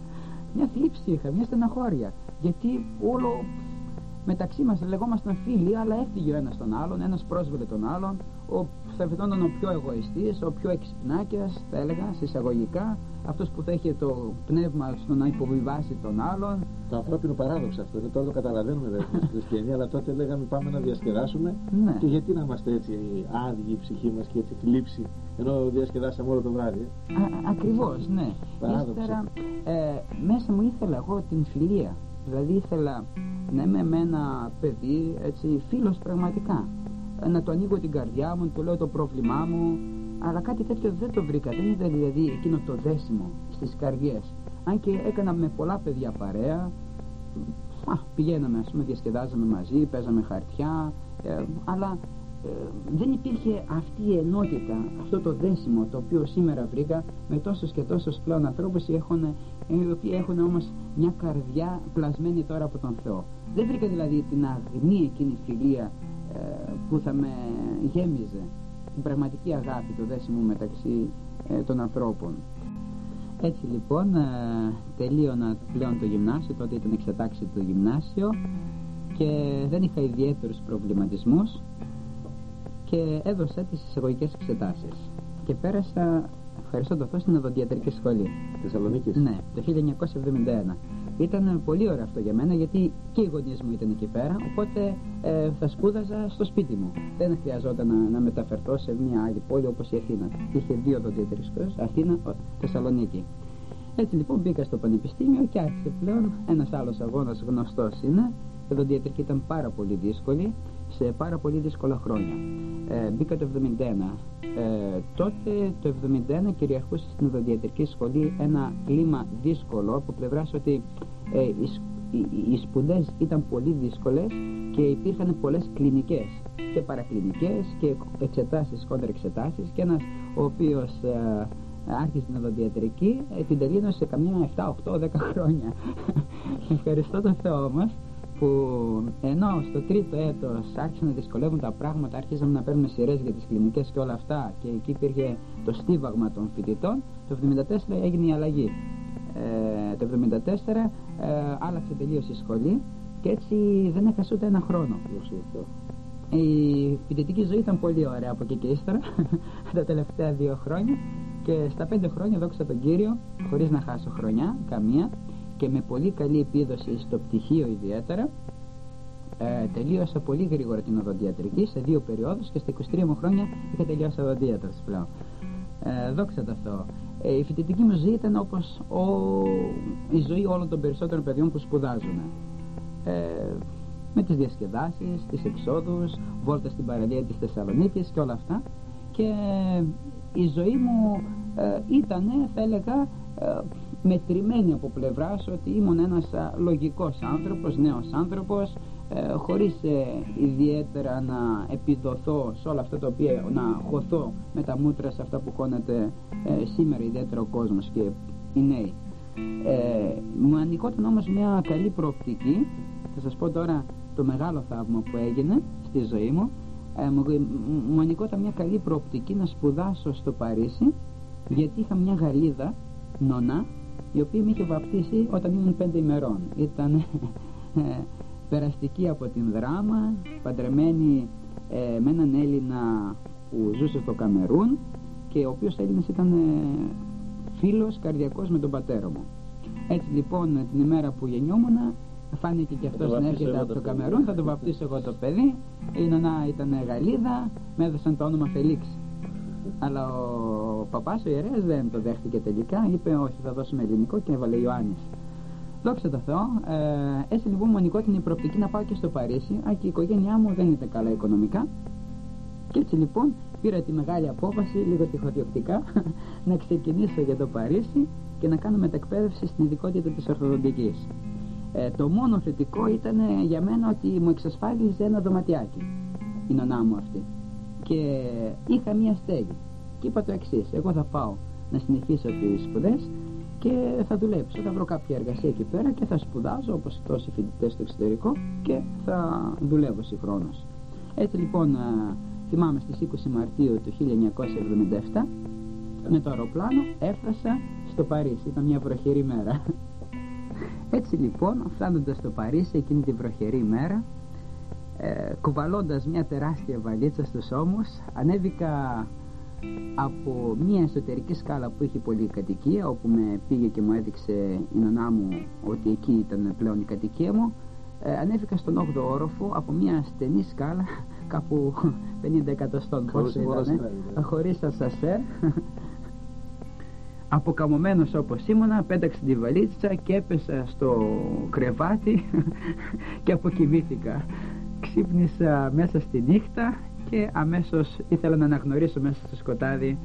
[LAUGHS] μια θλίψη είχα, μια στεναχώρια γιατί όλο μεταξύ μας λεγόμασταν φίλοι αλλά έφυγε ο ένας τον άλλον, ένας πρόσβελε τον άλλον ο στραφετόταν ο πιο εγωιστής, ο πιο εξυπνάκιας θα έλεγα, συσσαγωγικά. Αυτός που θα είχε το πνεύμα στο να υποβιβάσει τον άλλον. Το ανθρώπινο παράδοξο αυτό, δεν τώρα το καταλαβαίνουμε βέβαια [LAUGHS] στην χριστιανία αλλά τότε λέγαμε πάμε να διασκεδάσουμε. Ναι. και γιατί να είμαστε έτσι άδειοι η ψυχή μας και έτσι θλίψη ενώ διασκεδάσαμε όλο το βράδυ ε; Α, ακριβώς, ναι. Ύστερα, ε, μέσα μου ήθελα εγώ την φιλία. Δηλαδή ήθελα να είμαι με ένα παιδί έτσι φίλος πραγματικά να το ανοίγω την καρδιά μου, να του λέω το πρόβλημά μου. Αλλά κάτι τέτοιο δεν το βρήκα. Δεν είδα δηλαδή εκείνο το δέσιμο στις καρδιές. Αν και έκανα με πολλά παιδιά παρέα α, πηγαίναμε ας πούμε διασκεδάζαμε μαζί παίζαμε χαρτιά ε, αλλά ε, δεν υπήρχε αυτή η ενότητα αυτό το δέσιμο το οποίο σήμερα βρήκα με τόσους και τόσους πλέον ανθρώπους οι οποίοι έχουν όμως μια καρδιά πλασμένη τώρα από τον Θεό. Δεν βρήκα δηλαδή την αγνή εκείνη φιλία ε, που θα με γέμιζε την πραγματική αγάπη, το δέσιμο μεταξύ ε, των ανθρώπων. Έτσι λοιπόν ε, τελείωνα πλέον το γυμνάσιο, τότε ήταν εξετάξει το γυμνάσιο και δεν είχα ιδιαίτερους προβληματισμούς και έδωσα τις εισαγωγικές εξετάσεις και πέρασα, ευχαριστώ το Θεό, στην οδοντιατρική σχολή. Θεσσαλονίκης. Ναι, το 1971. Ήταν πολύ ωραίο αυτό για μένα γιατί και οι γονείς μου ήταν εκεί πέρα οπότε ε, θα σπούδαζα στο σπίτι μου. Δεν χρειαζόταν να, να μεταφερθώ σε μια άλλη πόλη όπως η Αθήνα. Είχε δύο δοντιατρικές Αθήνα, Θεσσαλονίκη. Έτσι λοιπόν μπήκα στο πανεπιστήμιο και άρχισε πλέον ένας άλλος αγώνας γνωστός είναι. Η δοντιατρική ήταν πάρα πολύ δύσκολη σε πάρα πολύ δύσκολα χρόνια. Ε, μπήκα το 71. Ε, τότε το 71 κυριαρχούσε στην οδοντιατρική σχολή ένα κλίμα δύσκολο από πλευράς ότι ε, οι, οι, οι σπουδές ήταν πολύ δύσκολες και υπήρχαν πολλές κλινικές και παρακλινικές και εξετάσεις, κόντρα εξετάσεις και ένας ο οποίος ε, άρχισε την οδοντιατρική ε, την τελείωσε σε καμιά 7, 8, 10 χρόνια. [LAUGHS] Ευχαριστώ τον Θεό μας που ενώ στο τρίτο έτος άρχισαν να δυσκολεύουν τα πράγματα, άρχισαν να παίρνουν σειρές για τις κλινικές και όλα αυτά και εκεί υπήρχε το στίβαγμα των φοιτητών, το 1974 έγινε η αλλαγή. Ε, το 1974 ε, άλλαξε τελείως η σχολή και έτσι δεν έχασε ούτε ένα χρόνο. Η φοιτητική ζωή ήταν πολύ ωραία από εκεί και ύστερα, [LAUGHS] τα τελευταία δύο χρόνια και στα πέντε χρόνια δόξα τον Κύριο, χωρίς να χάσω χρονιά, καμία, και με πολύ καλή επίδοση στο πτυχίο ιδιαίτερα ε, τελείωσα πολύ γρήγορα την οδοντιατρική σε δύο περιόδους και στα 23 μου χρόνια είχα τελειώσει οδοντίατρος πλέον. Ε, δόξα τω Θεώ. Ε, η φοιτητική μου ζωή ήταν όπως ο, η ζωή όλων των περισσότερων παιδιών που σπουδάζουν. Ε, με τις διασκεδάσεις, τις εξόδους βόλτα στην παραλία της Θεσσαλονίκης και όλα αυτά. Και η ζωή μου ε, ήταν θα έλεγα ε, μετρημένη από πλευράς ότι ήμουν ένας λογικός άνθρωπος, νέος άνθρωπος ε, χωρίς ε, ιδιαίτερα να επιδοθώ σε όλα αυτά τα οποία να χωθώ με τα μούτρα σε αυτά που χώνεται ε, σήμερα ιδιαίτερα ο κόσμος και οι νέοι. Ε, μου ανηκόταν όμως μια καλή προοπτική. Θα σας πω τώρα το μεγάλο θαύμα που έγινε στη ζωή μου. Ε, μου, μου ανηκόταν μια καλή προοπτική να σπουδάσω στο Παρίσι γιατί είχα μια Γαλλίδα νονά η οποία με είχε βαπτίσει όταν ήμουν πέντε ημερών. Ήταν ε, περαστική από την δράμα, παντρεμένη ε, με έναν Έλληνα που ζούσε στο Καμερούν και ο οποίος Έλληνας ήταν ε, φίλος καρδιακός με τον πατέρα μου. Έτσι λοιπόν την ημέρα που γεννιόμουν φάνηκε και αυτός να έρχεται από το Καμερούν, θα το βαπτίσω εγώ το παιδί. Η νονά ήταν Γαλλίδα, με έδωσαν το όνομα Φελίξ. Αλλά ο παπάς ο ιερέας δεν το δέχτηκε τελικά, είπε όχι θα δώσουμε ελληνικό και έβαλε Ιωάννης. Δόξα τω Θεώ, ε, έτσι λοιπόν μου η προοπτική να πάω και στο Παρίσι, α και η οικογένειά μου δεν ήταν καλά οικονομικά. Και έτσι λοιπόν πήρα τη μεγάλη απόφαση, λίγο τυχοδιοκτικά, [LAUGHS] να ξεκινήσω για το Παρίσι και να κάνω μετακπαίδευση στην ειδικότητα της Ορθοδοντικής. Ε, το μόνο θετικό ήταν για μένα ότι μου εξασφάλιζε ένα δωματιάκι η νονά μου αυτή και είχα μία στέγη και είπα το εξής: εγώ θα πάω να συνεχίσω τις σπουδές και θα δουλέψω, θα βρω κάποια εργασία εκεί πέρα και θα σπουδάζω όπως τόσοι φοιτητές στο εξωτερικό και θα δουλεύω συγχρόνως. Έτσι λοιπόν ε, θυμάμαι στις 20 Μαρτίου του 1977 με το αεροπλάνο έφτασα στο Παρίσι, ήταν μια βροχερή μέρα. [LAUGHS] Έτσι λοιπόν φτάνοντας στο Παρίσι εκείνη τη βροχερή μέρα ε, κουβαλώντας μια τεράστια βαλίτσα στους ώμους ανέβηκα από μια εσωτερική σκάλα που είχε πολύ κατοικία όπου με πήγε και μου έδειξε η νονά μου ότι εκεί ήταν πλέον η κατοικία μου. Ε, ανέβηκα στον 8ο όροφο από μια στενή σκάλα [LAUGHS] κάπου 50 εκατοστών πόσο ήταν χωρίς ασασέρ. Αποκαμωμένος όπως ήμουνα πέταξε τη βαλίτσα και έπεσα στο κρεβάτι [LAUGHS] και αποκοιμήθηκα ξύπνησα μέσα στη νύχτα και αμέσως ήθελα να αναγνωρίσω μέσα στο σκοτάδι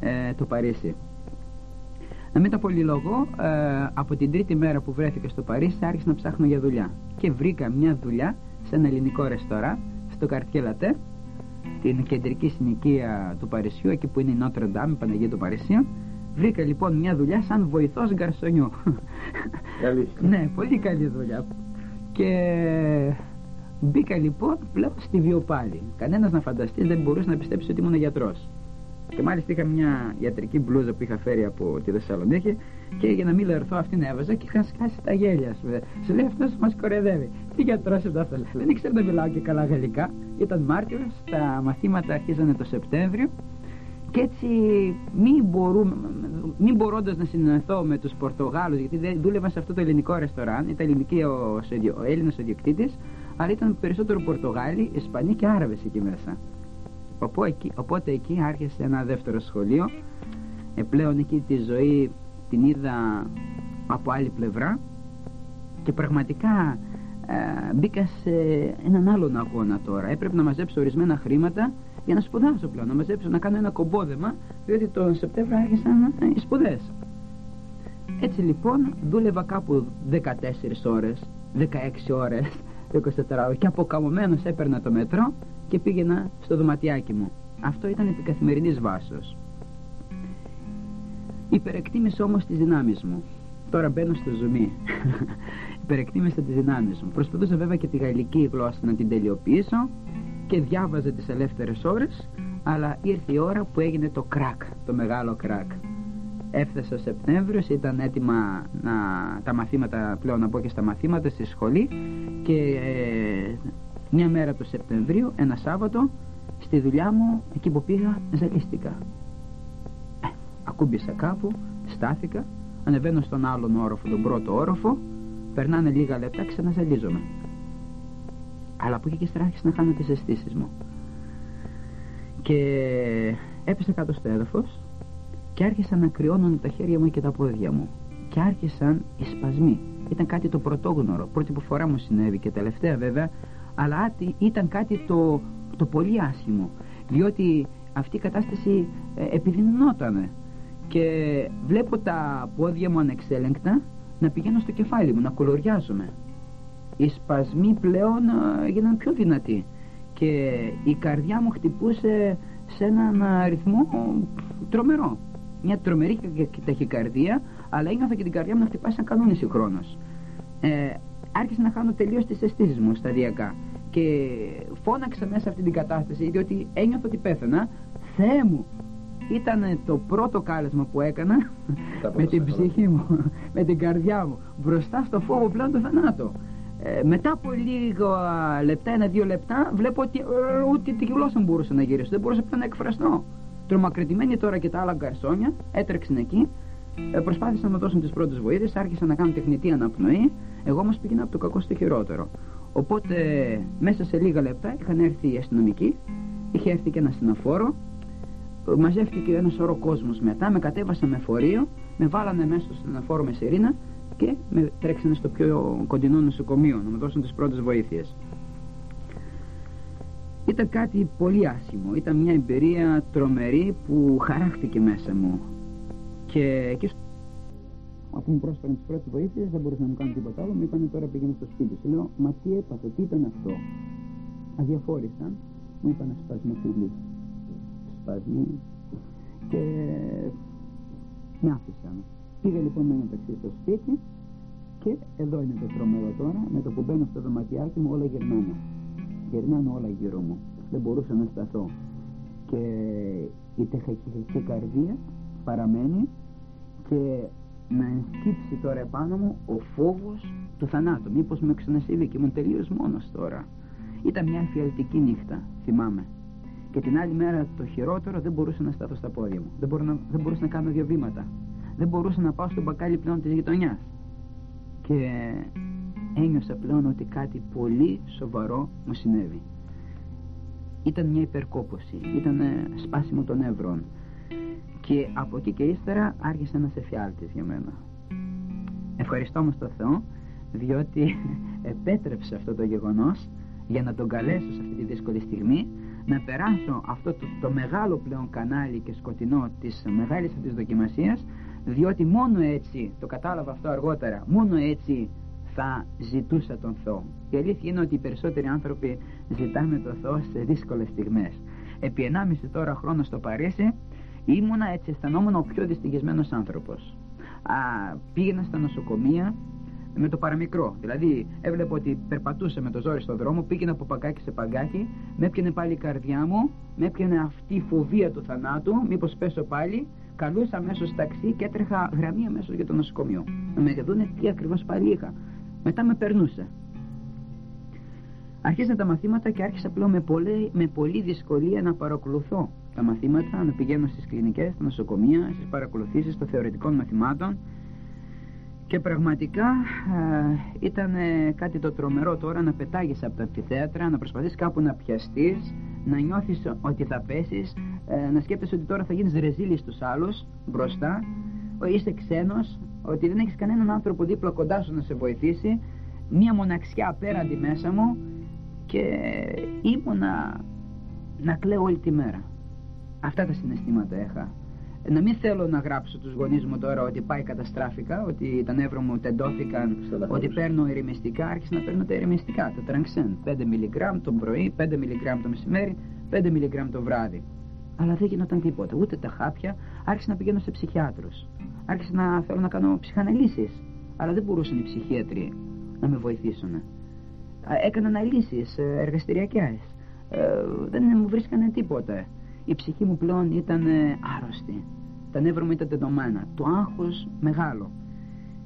ε, το Παρίσι. Να μην τα πολυλογώ ε, από την τρίτη μέρα που βρέθηκα στο Παρίσι άρχισα να ψάχνω για δουλειά. Και βρήκα μια δουλειά σε ένα ελληνικό ρεστορά στο Καρτιέ Λατέ την κεντρική συνοικία του Παρισιού εκεί που είναι η Νότρε Ντάμ, η Παναγία του Παρισίου βρήκα λοιπόν μια δουλειά σαν βοηθός γκαρσονιού. Καλή. [LAUGHS] Ναι πολύ καλή δουλειά. Και μπήκα λοιπόν πλέον στη βιοπάλη κανένας να φανταστεί δεν μπορούσε να πιστέψει ότι ήμουν γιατρός και μάλιστα είχα μια ιατρική μπλούζα που είχα φέρει από τη Θεσσαλονίκη και για να μην λερθώ αυτήν έβαζα και είχαν σκάσει τα γέλια σου. Σου λέει αυτός μας κορεδεύει. Τι γιατρός εδώ θέλει. Δεν ήξερα να μιλάω και καλά γαλλικά. Ήταν Μάρτιο, τα μαθήματα αρχίζανε το Σεπτέμβριο και έτσι μην, μπορούμε, μην μπορώντας να συνεννοηθώ με τους Πορτογάλους γιατί δούλευα σε αυτό το ελληνικό ρεστοράν ήταν ελληνική ο, ο Έλληνας ο διοκτήτης αλλά ήταν περισσότερο Πορτογάλοι, Ισπανοί και Άραβες εκεί μέσα. Οπότε εκεί, οπότε εκεί άρχισε ένα δεύτερο σχολείο. Ε, πλέον εκεί τη ζωή την είδα από άλλη πλευρά. Και πραγματικά ε, μπήκα σε έναν άλλον αγώνα τώρα. Έπρεπε να μαζέψω ορισμένα χρήματα για να σπουδάσω πλέον, να μαζέψω, να κάνω ένα κομπόδεμα διότι τον Σεπτέμβριο άρχισαν οι σπουδές. Έτσι λοιπόν δούλευα κάπου 14 ώρες 16 ώρες 24 ώρες και αποκαμωμένος έπαιρνα το μετρό και πήγαινα στο δωματιάκι μου. Αυτό ήταν επί καθημερινής βάσος. Υπερεκτίμησα όμως τις δυνάμεις μου. Τώρα μπαίνω στο ζουμί. [LAUGHS] Υπερεκτίμησα τις δυνάμεις μου. Προσπαθούσα βέβαια και τη γαλλική γλώσσα να την τελειοποιήσω και διάβαζα τις ελεύθερες ώρες αλλά ήρθε η ώρα που έγινε το κρακ, το μεγάλο κρακ. Έφτασε ο Σεπτέμβριος, ήταν έτοιμα να, τα μαθήματα πλέον να πω και στα μαθήματα στη σχολή και ε, μια μέρα του Σεπτεμβρίου, ένα Σάββατο, στη δουλειά μου, εκεί που πήγα, ζαλίστηκα. Ε, ακούμπησα κάπου, στάθηκα, ανεβαίνω στον άλλον όροφο, τον πρώτο όροφο, περνάνε λίγα λεπτά, ξαναζαλίζομαι. Αλλά από εκεί και στράχισα να χάνω τις αισθήσεις μου. Και έπεσα κάτω στο έδαφος και άρχισαν να κρυώνουν τα χέρια μου και τα πόδια μου. Και άρχισαν οι σπασμοί. Ήταν κάτι το πρωτόγνωρο. Πρώτη που φορά μου συνέβη και τελευταία βέβαια αλλά ήταν κάτι το, το πολύ άσχημο διότι αυτή η κατάσταση ε, επιδεινωνόταν και βλέπω τα πόδια μου ανεξέλεγκτα να πηγαίνω στο κεφάλι μου, να κολοριάζομαι οι σπασμοί πλέον ε, έγιναν πιο δυνατοί και η καρδιά μου χτυπούσε σε έναν αριθμό τρομερό μια τρομερή ταχυκαρδία αλλά ένιωθα και την καρδιά μου να χτυπάει σαν κανόνι συγχρόνως ε, άρχισα να χάνω τελείως τις αισθήσεις μου σταδιακά. Και φώναξα μέσα αυτή την κατάσταση διότι ένιωθα ότι πέθανα Θεέ μου ήταν το πρώτο κάλεσμα που έκανα [LAUGHS] με την ψυχή μου, [LAUGHS] με την καρδιά μου. Μπροστά στο φόβο πλέον του θανάτου ε, μετά από λίγο λεπτά, ένα-δύο λεπτά βλέπω ότι ε, ούτε τη γλώσσα μου μπορούσα να γυρίσω. Δεν μπορούσα πλέον να εκφραστώ τρομακριτημένοι τώρα και τα άλλα γκαρσόνια έτρεξαν εκεί ε, προσπάθησαν να δώσουν τις πρώτες βοήθειες, άρχισαν να κάνουν τεχνητή αναπνοή. Εγώ όμως πήγαινα από το κακό στο χειρότερο. Οπότε μέσα σε λίγα λεπτά είχαν έρθει οι αστυνομικοί, είχε έρθει και ένα στενοφόρο, μαζεύτηκε ένα σωρό κόσμος μετά, με κατέβασαν με φορείο, με βάλανε μέσα στο στενοφόρο με σιρήνα και με τρέξανε στο πιο κοντινό νοσοκομείο να μου δώσουν τις πρώτες βοήθειες. Ήταν κάτι πολύ άσχημο, ήταν μια εμπειρία τρομερή που χαράχτηκε μέσα μου και εκεί αφού μου πρόσφεραν τις πρώτες βοήθειες, δεν μπορούσα να μου κάνω τίποτα άλλο. Μου είπαν τώρα πήγαινε στο σπίτι σου. Λέω, Μα τι έπαθε, τι ήταν αυτό; Αδιαφόρησαν, μου είπαν σπασμό φιλί. Σπασμοί. Και με άφησαν. Πήγα λοιπόν με ένα ταξί στο σπίτι και εδώ είναι το τρομερό τώρα. Με το που μπαίνω στο δωματιάκι μου όλα γυρνάνε. Γυρνάνε όλα γύρω μου. Δεν μπορούσα να σταθώ. Και η τεχακική καρδία παραμένει και να ενσκύψει τώρα επάνω μου ο φόβος του θανάτου. Μήπως με ξανασύβει και ήμουν τελείως μόνος τώρα. Ήταν μια εφιαλτική νύχτα, θυμάμαι. Και την άλλη μέρα το χειρότερο δεν μπορούσα να σταθώ στα πόδια μου. Δεν, να, δεν μπορούσα να κάνω δύο βήματα. Δεν μπορούσα να πάω στο μπακάλι πλέον της γειτονιάς. Και ένιωσα πλέον ότι κάτι πολύ σοβαρό μου συνέβη. Ήταν μια υπερκόπωση, ήταν σπάσιμο των εύρων και από εκεί και ύστερα άρχισε ένας εφιάλτης για μένα. Ευχαριστώ όμως τον Θεό διότι [LAUGHS] επέτρεψε αυτό το γεγονός για να τον καλέσω σε αυτή τη δύσκολη στιγμή να περάσω αυτό το, το μεγάλο πλέον κανάλι και σκοτεινό της μεγάλης αυτής δοκιμασίας διότι μόνο έτσι, το κατάλαβα αυτό αργότερα, μόνο έτσι θα ζητούσα τον Θεό. Η αλήθεια είναι ότι οι περισσότεροι άνθρωποι ζητάμε τον Θεό σε δύσκολες στιγμές. Επί 1,5 τώρα χρόνο στο Παρίσι Ήμουνα έτσι, αισθανόμουν ο πιο δυστυχισμένος άνθρωπος. Πήγαινα στα νοσοκομεία με το παραμικρό. Δηλαδή, έβλεπα ότι περπατούσε με το ζόρι στον δρόμο, πήγαινα από παγκάκι σε παγκάκι, με έπιανε πάλι η καρδιά μου, με έπιανε αυτή η φοβία του θανάτου, μήπως πέσω πάλι. Καλούσα αμέσως ταξί και έτρεχα γραμμή αμέσως για το νοσοκομείο. Να με δούνε τι ακριβώς πάλι είχα. Μετά με περνούσε. Άρχισαν τα μαθήματα και άρχισα πλέον με πολύ, με πολύ δυσκολία να παρακολουθώ τα μαθήματα, να πηγαίνω στις κλινικές, στα νοσοκομεία, στις παρακολουθήσεις των θεωρητικών μαθημάτων και πραγματικά ήταν κάτι το τρομερό τώρα να πετάγεις από τα αμφιθέατρα, να προσπαθείς κάπου να πιαστείς, να νιώθεις ότι θα πέσεις, ε, να σκέφτεσαι ότι τώρα θα γίνεις ρεζίλης στους άλλους μπροστά, ότι είσαι ξένος, ότι δεν έχεις κανέναν άνθρωπο δίπλα κοντά σου να σε βοηθήσει, μία μοναξιά απέραντη μέσα μου και ήμουνα να κλαίω όλη τη μέρα. Αυτά τα συναισθήματα είχα. Να μην θέλω να γράψω τους γονείς μου τώρα ότι πάει καταστράφηκα, ότι τα νεύρα μου τεντώθηκαν, ότι παίρνω ερημιστικά, άρχισα να παίρνω τα ερημιστικά, τα τρανξέν. 5 μιλιγκράμμ το πρωί, 5 μιλιγκράμμ το μεσημέρι, 5 μιλιγκράμμ το βράδυ. Αλλά δεν γινόταν τίποτα, ούτε τα χάπια, άρχισα να πηγαίνω σε ψυχιάτρους. Άρχισα να θέλω να κάνω ψυχαναλύσεις, αλλά δεν μπορούσαν οι ψυχίατροι να με βοηθήσουν. Έκανα αναλύσεις ε, εργαστηριακές, ε, δεν μου βρίσκανε τίποτα η ψυχή μου πλέον ήταν ε, άρρωστη. Τα νεύρα μου ήταν τεντωμένα. Το άγχος μεγάλο.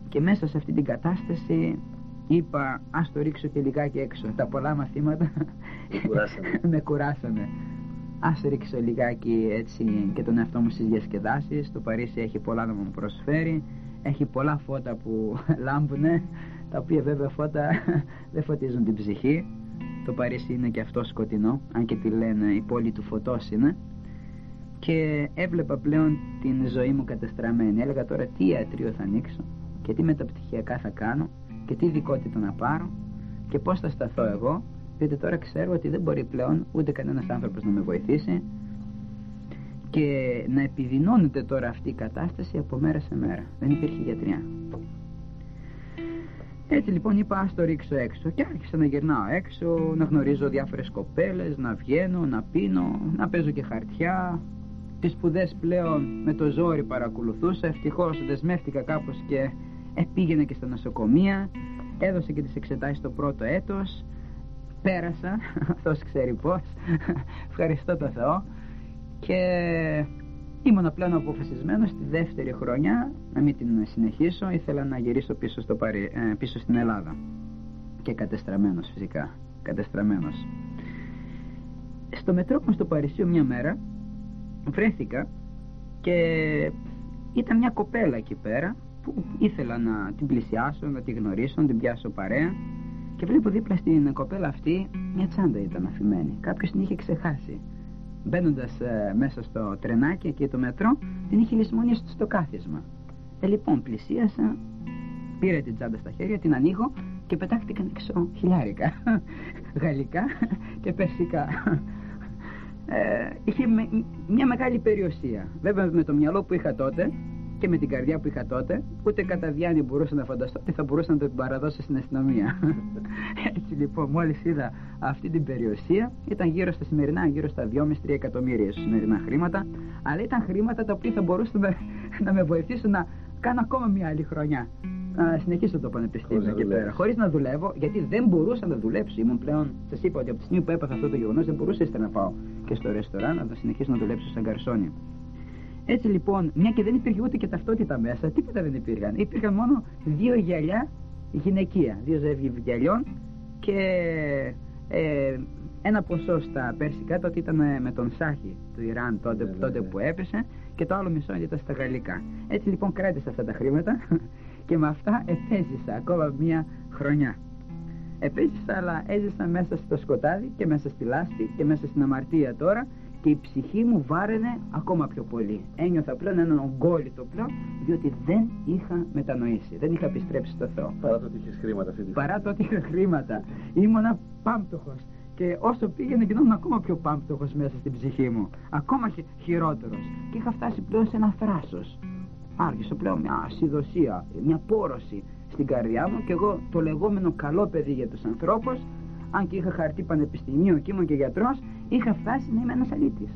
Και μέσα σε αυτή την κατάσταση είπα ας το ρίξω και λιγάκι έξω. Τα πολλά μαθήματα με κουράσανε. [LAUGHS] Ας ρίξω λιγάκι έτσι και τον εαυτό μου στις διασκεδάσεις. Το Παρίσι έχει πολλά να μου προσφέρει. Έχει πολλά φώτα που [LAUGHS] λάμπουνε, τα οποία βέβαια φώτα [LAUGHS] δεν φωτίζουν την ψυχή. Το Παρίσι είναι και αυτό σκοτεινό, αν και τη λένε η πόλη του φωτός είναι και έβλεπα πλέον την ζωή μου κατεστραμμένη. Έλεγα τώρα τι ιατρείο θα ανοίξω και τι μεταπτυχιακά θα κάνω και τι δικότητα να πάρω και πώς θα σταθώ εγώ διότι τώρα ξέρω ότι δεν μπορεί πλέον ούτε κανένας άνθρωπος να με βοηθήσει και να επιδεινώνεται τώρα αυτή η κατάσταση από μέρα σε μέρα. Δεν υπήρχε γιατριά. Έτσι λοιπόν είπα ας το ρίξω έξω και άρχισα να γυρνάω έξω, να γνωρίζω διάφορες κοπέλες, να βγαίνω, να πίνω, να παίζω και χαρτιά, τις σπουδές πλέον με το ζόρι παρακολουθούσα. Ευτυχώς δεσμεύτηκα κάπως και πήγαινε και στα νοσοκομεία. Έδωσε και τις εξετάσεις το πρώτο έτος πέρασα [LAUGHS] αυτός ξέρει πως ευχαριστώ το Θεό. Και ήμουν πλέον αποφασισμένος στη δεύτερη χρονιά να μην την συνεχίσω. Ήθελα να γυρίσω πίσω, στο Παρι... Ε, πίσω στην Ελλάδα. Και κατεστραμμένος φυσικά. Κατεστραμμένος. Στο μετρό μου στο Παρισίου μια μέρα βρέθηκα και ήταν μια κοπέλα εκεί πέρα που ήθελα να την πλησιάσω, να την γνωρίσω, να την πιάσω παρέα και βλέπω δίπλα στην κοπέλα αυτή μια τσάντα ήταν αφημένη. Κάποιος την είχε ξεχάσει. Μπαίνοντας ε, μέσα στο τρενάκι εκεί το μετρό, την είχε λησμονήσει στο κάθισμα. Ε, λοιπόν, πλησίασα, πήρε την τσάντα στα χέρια, την ανοίγω και πετάχτηκαν έξω χιλιάρικα. [LAUGHS] Γαλλικά και περσικά. Ε, είχε μια μεγάλη περιουσία. Βέβαια με το μυαλό που είχα τότε και με την καρδιά που είχα τότε, ούτε κατά διάνοια μπορούσα να φανταστώ ότι θα μπορούσα να την παραδώσω στην αστυνομία. [LAUGHS] Έτσι λοιπόν, μόλις είδα αυτή την περιουσία, ήταν γύρω στα σημερινά, γύρω στα 2,5-3 εκατομμύρια σημερινά χρήματα, αλλά ήταν χρήματα τα οποία θα μπορούσαν να με [LAUGHS] βοηθήσουν να κάνω ακόμα μια άλλη χρονιά. Να συνεχίσω το πανεπιστήμιο εκεί πέρα. Χωρίς να δουλεύω, γιατί δεν μπορούσα να δουλέψω. Ήμουν πλέον, σας είπα ότι από τη στιγμή που έπαθα αυτό το γεγονός, δεν μπορούσα να πάω και στο ρεστοράν να συνεχίσω να δουλέψω σαν καρσόνια. Έτσι λοιπόν, μια και δεν υπήρχε ούτε και ταυτότητα μέσα, τίποτα δεν υπήρχαν. Υπήρχαν μόνο δύο γυαλιά γυναικεία, δύο ζεύγη γυαλιών και ε, ένα ποσό στα Περσικά, τότε ήταν με τον Σάχη του Ιράν τότε, ναι, τότε ναι, που έπεσε και το άλλο μισό ήταν στα Γαλλικά. Έτσι λοιπόν κράτησα αυτά τα χρήματα [LAUGHS] και με αυτά επέζησα ακόμα μία χρονιά. Επέζησα αλλά έζησα μέσα στο σκοτάδι και μέσα στη λάσπη και μέσα στην αμαρτία τώρα και η ψυχή μου βάραινε ακόμα πιο πολύ. Ένιωθα πλέον έναν ογκόλυτο πλέον, διότι δεν είχα μετανοήσει, δεν είχα επιστρέψει στο Θεό. Παρά το ότι είχες χρήματα αυτή τη Παρά το ότι είχα χρήματα. Ήμουνα πάμπτωχος. Και όσο πήγαινε γινόμουν ακόμα πιο πάμπτωχος μέσα στην ψυχή μου. Ακόμα χειρότερος. Και είχα φτάσει πλέον σε ένα θράσος. Άρχισε πλέον μια ασυδοσία, μια πόρωση στην καρδιά μου και εγώ το λεγόμενο καλό παιδί για τους ανθρώπους αν και είχα χαρτί πανεπιστημίου και ήμουν και γιατρός είχα φτάσει να είμαι ένας αλήτης.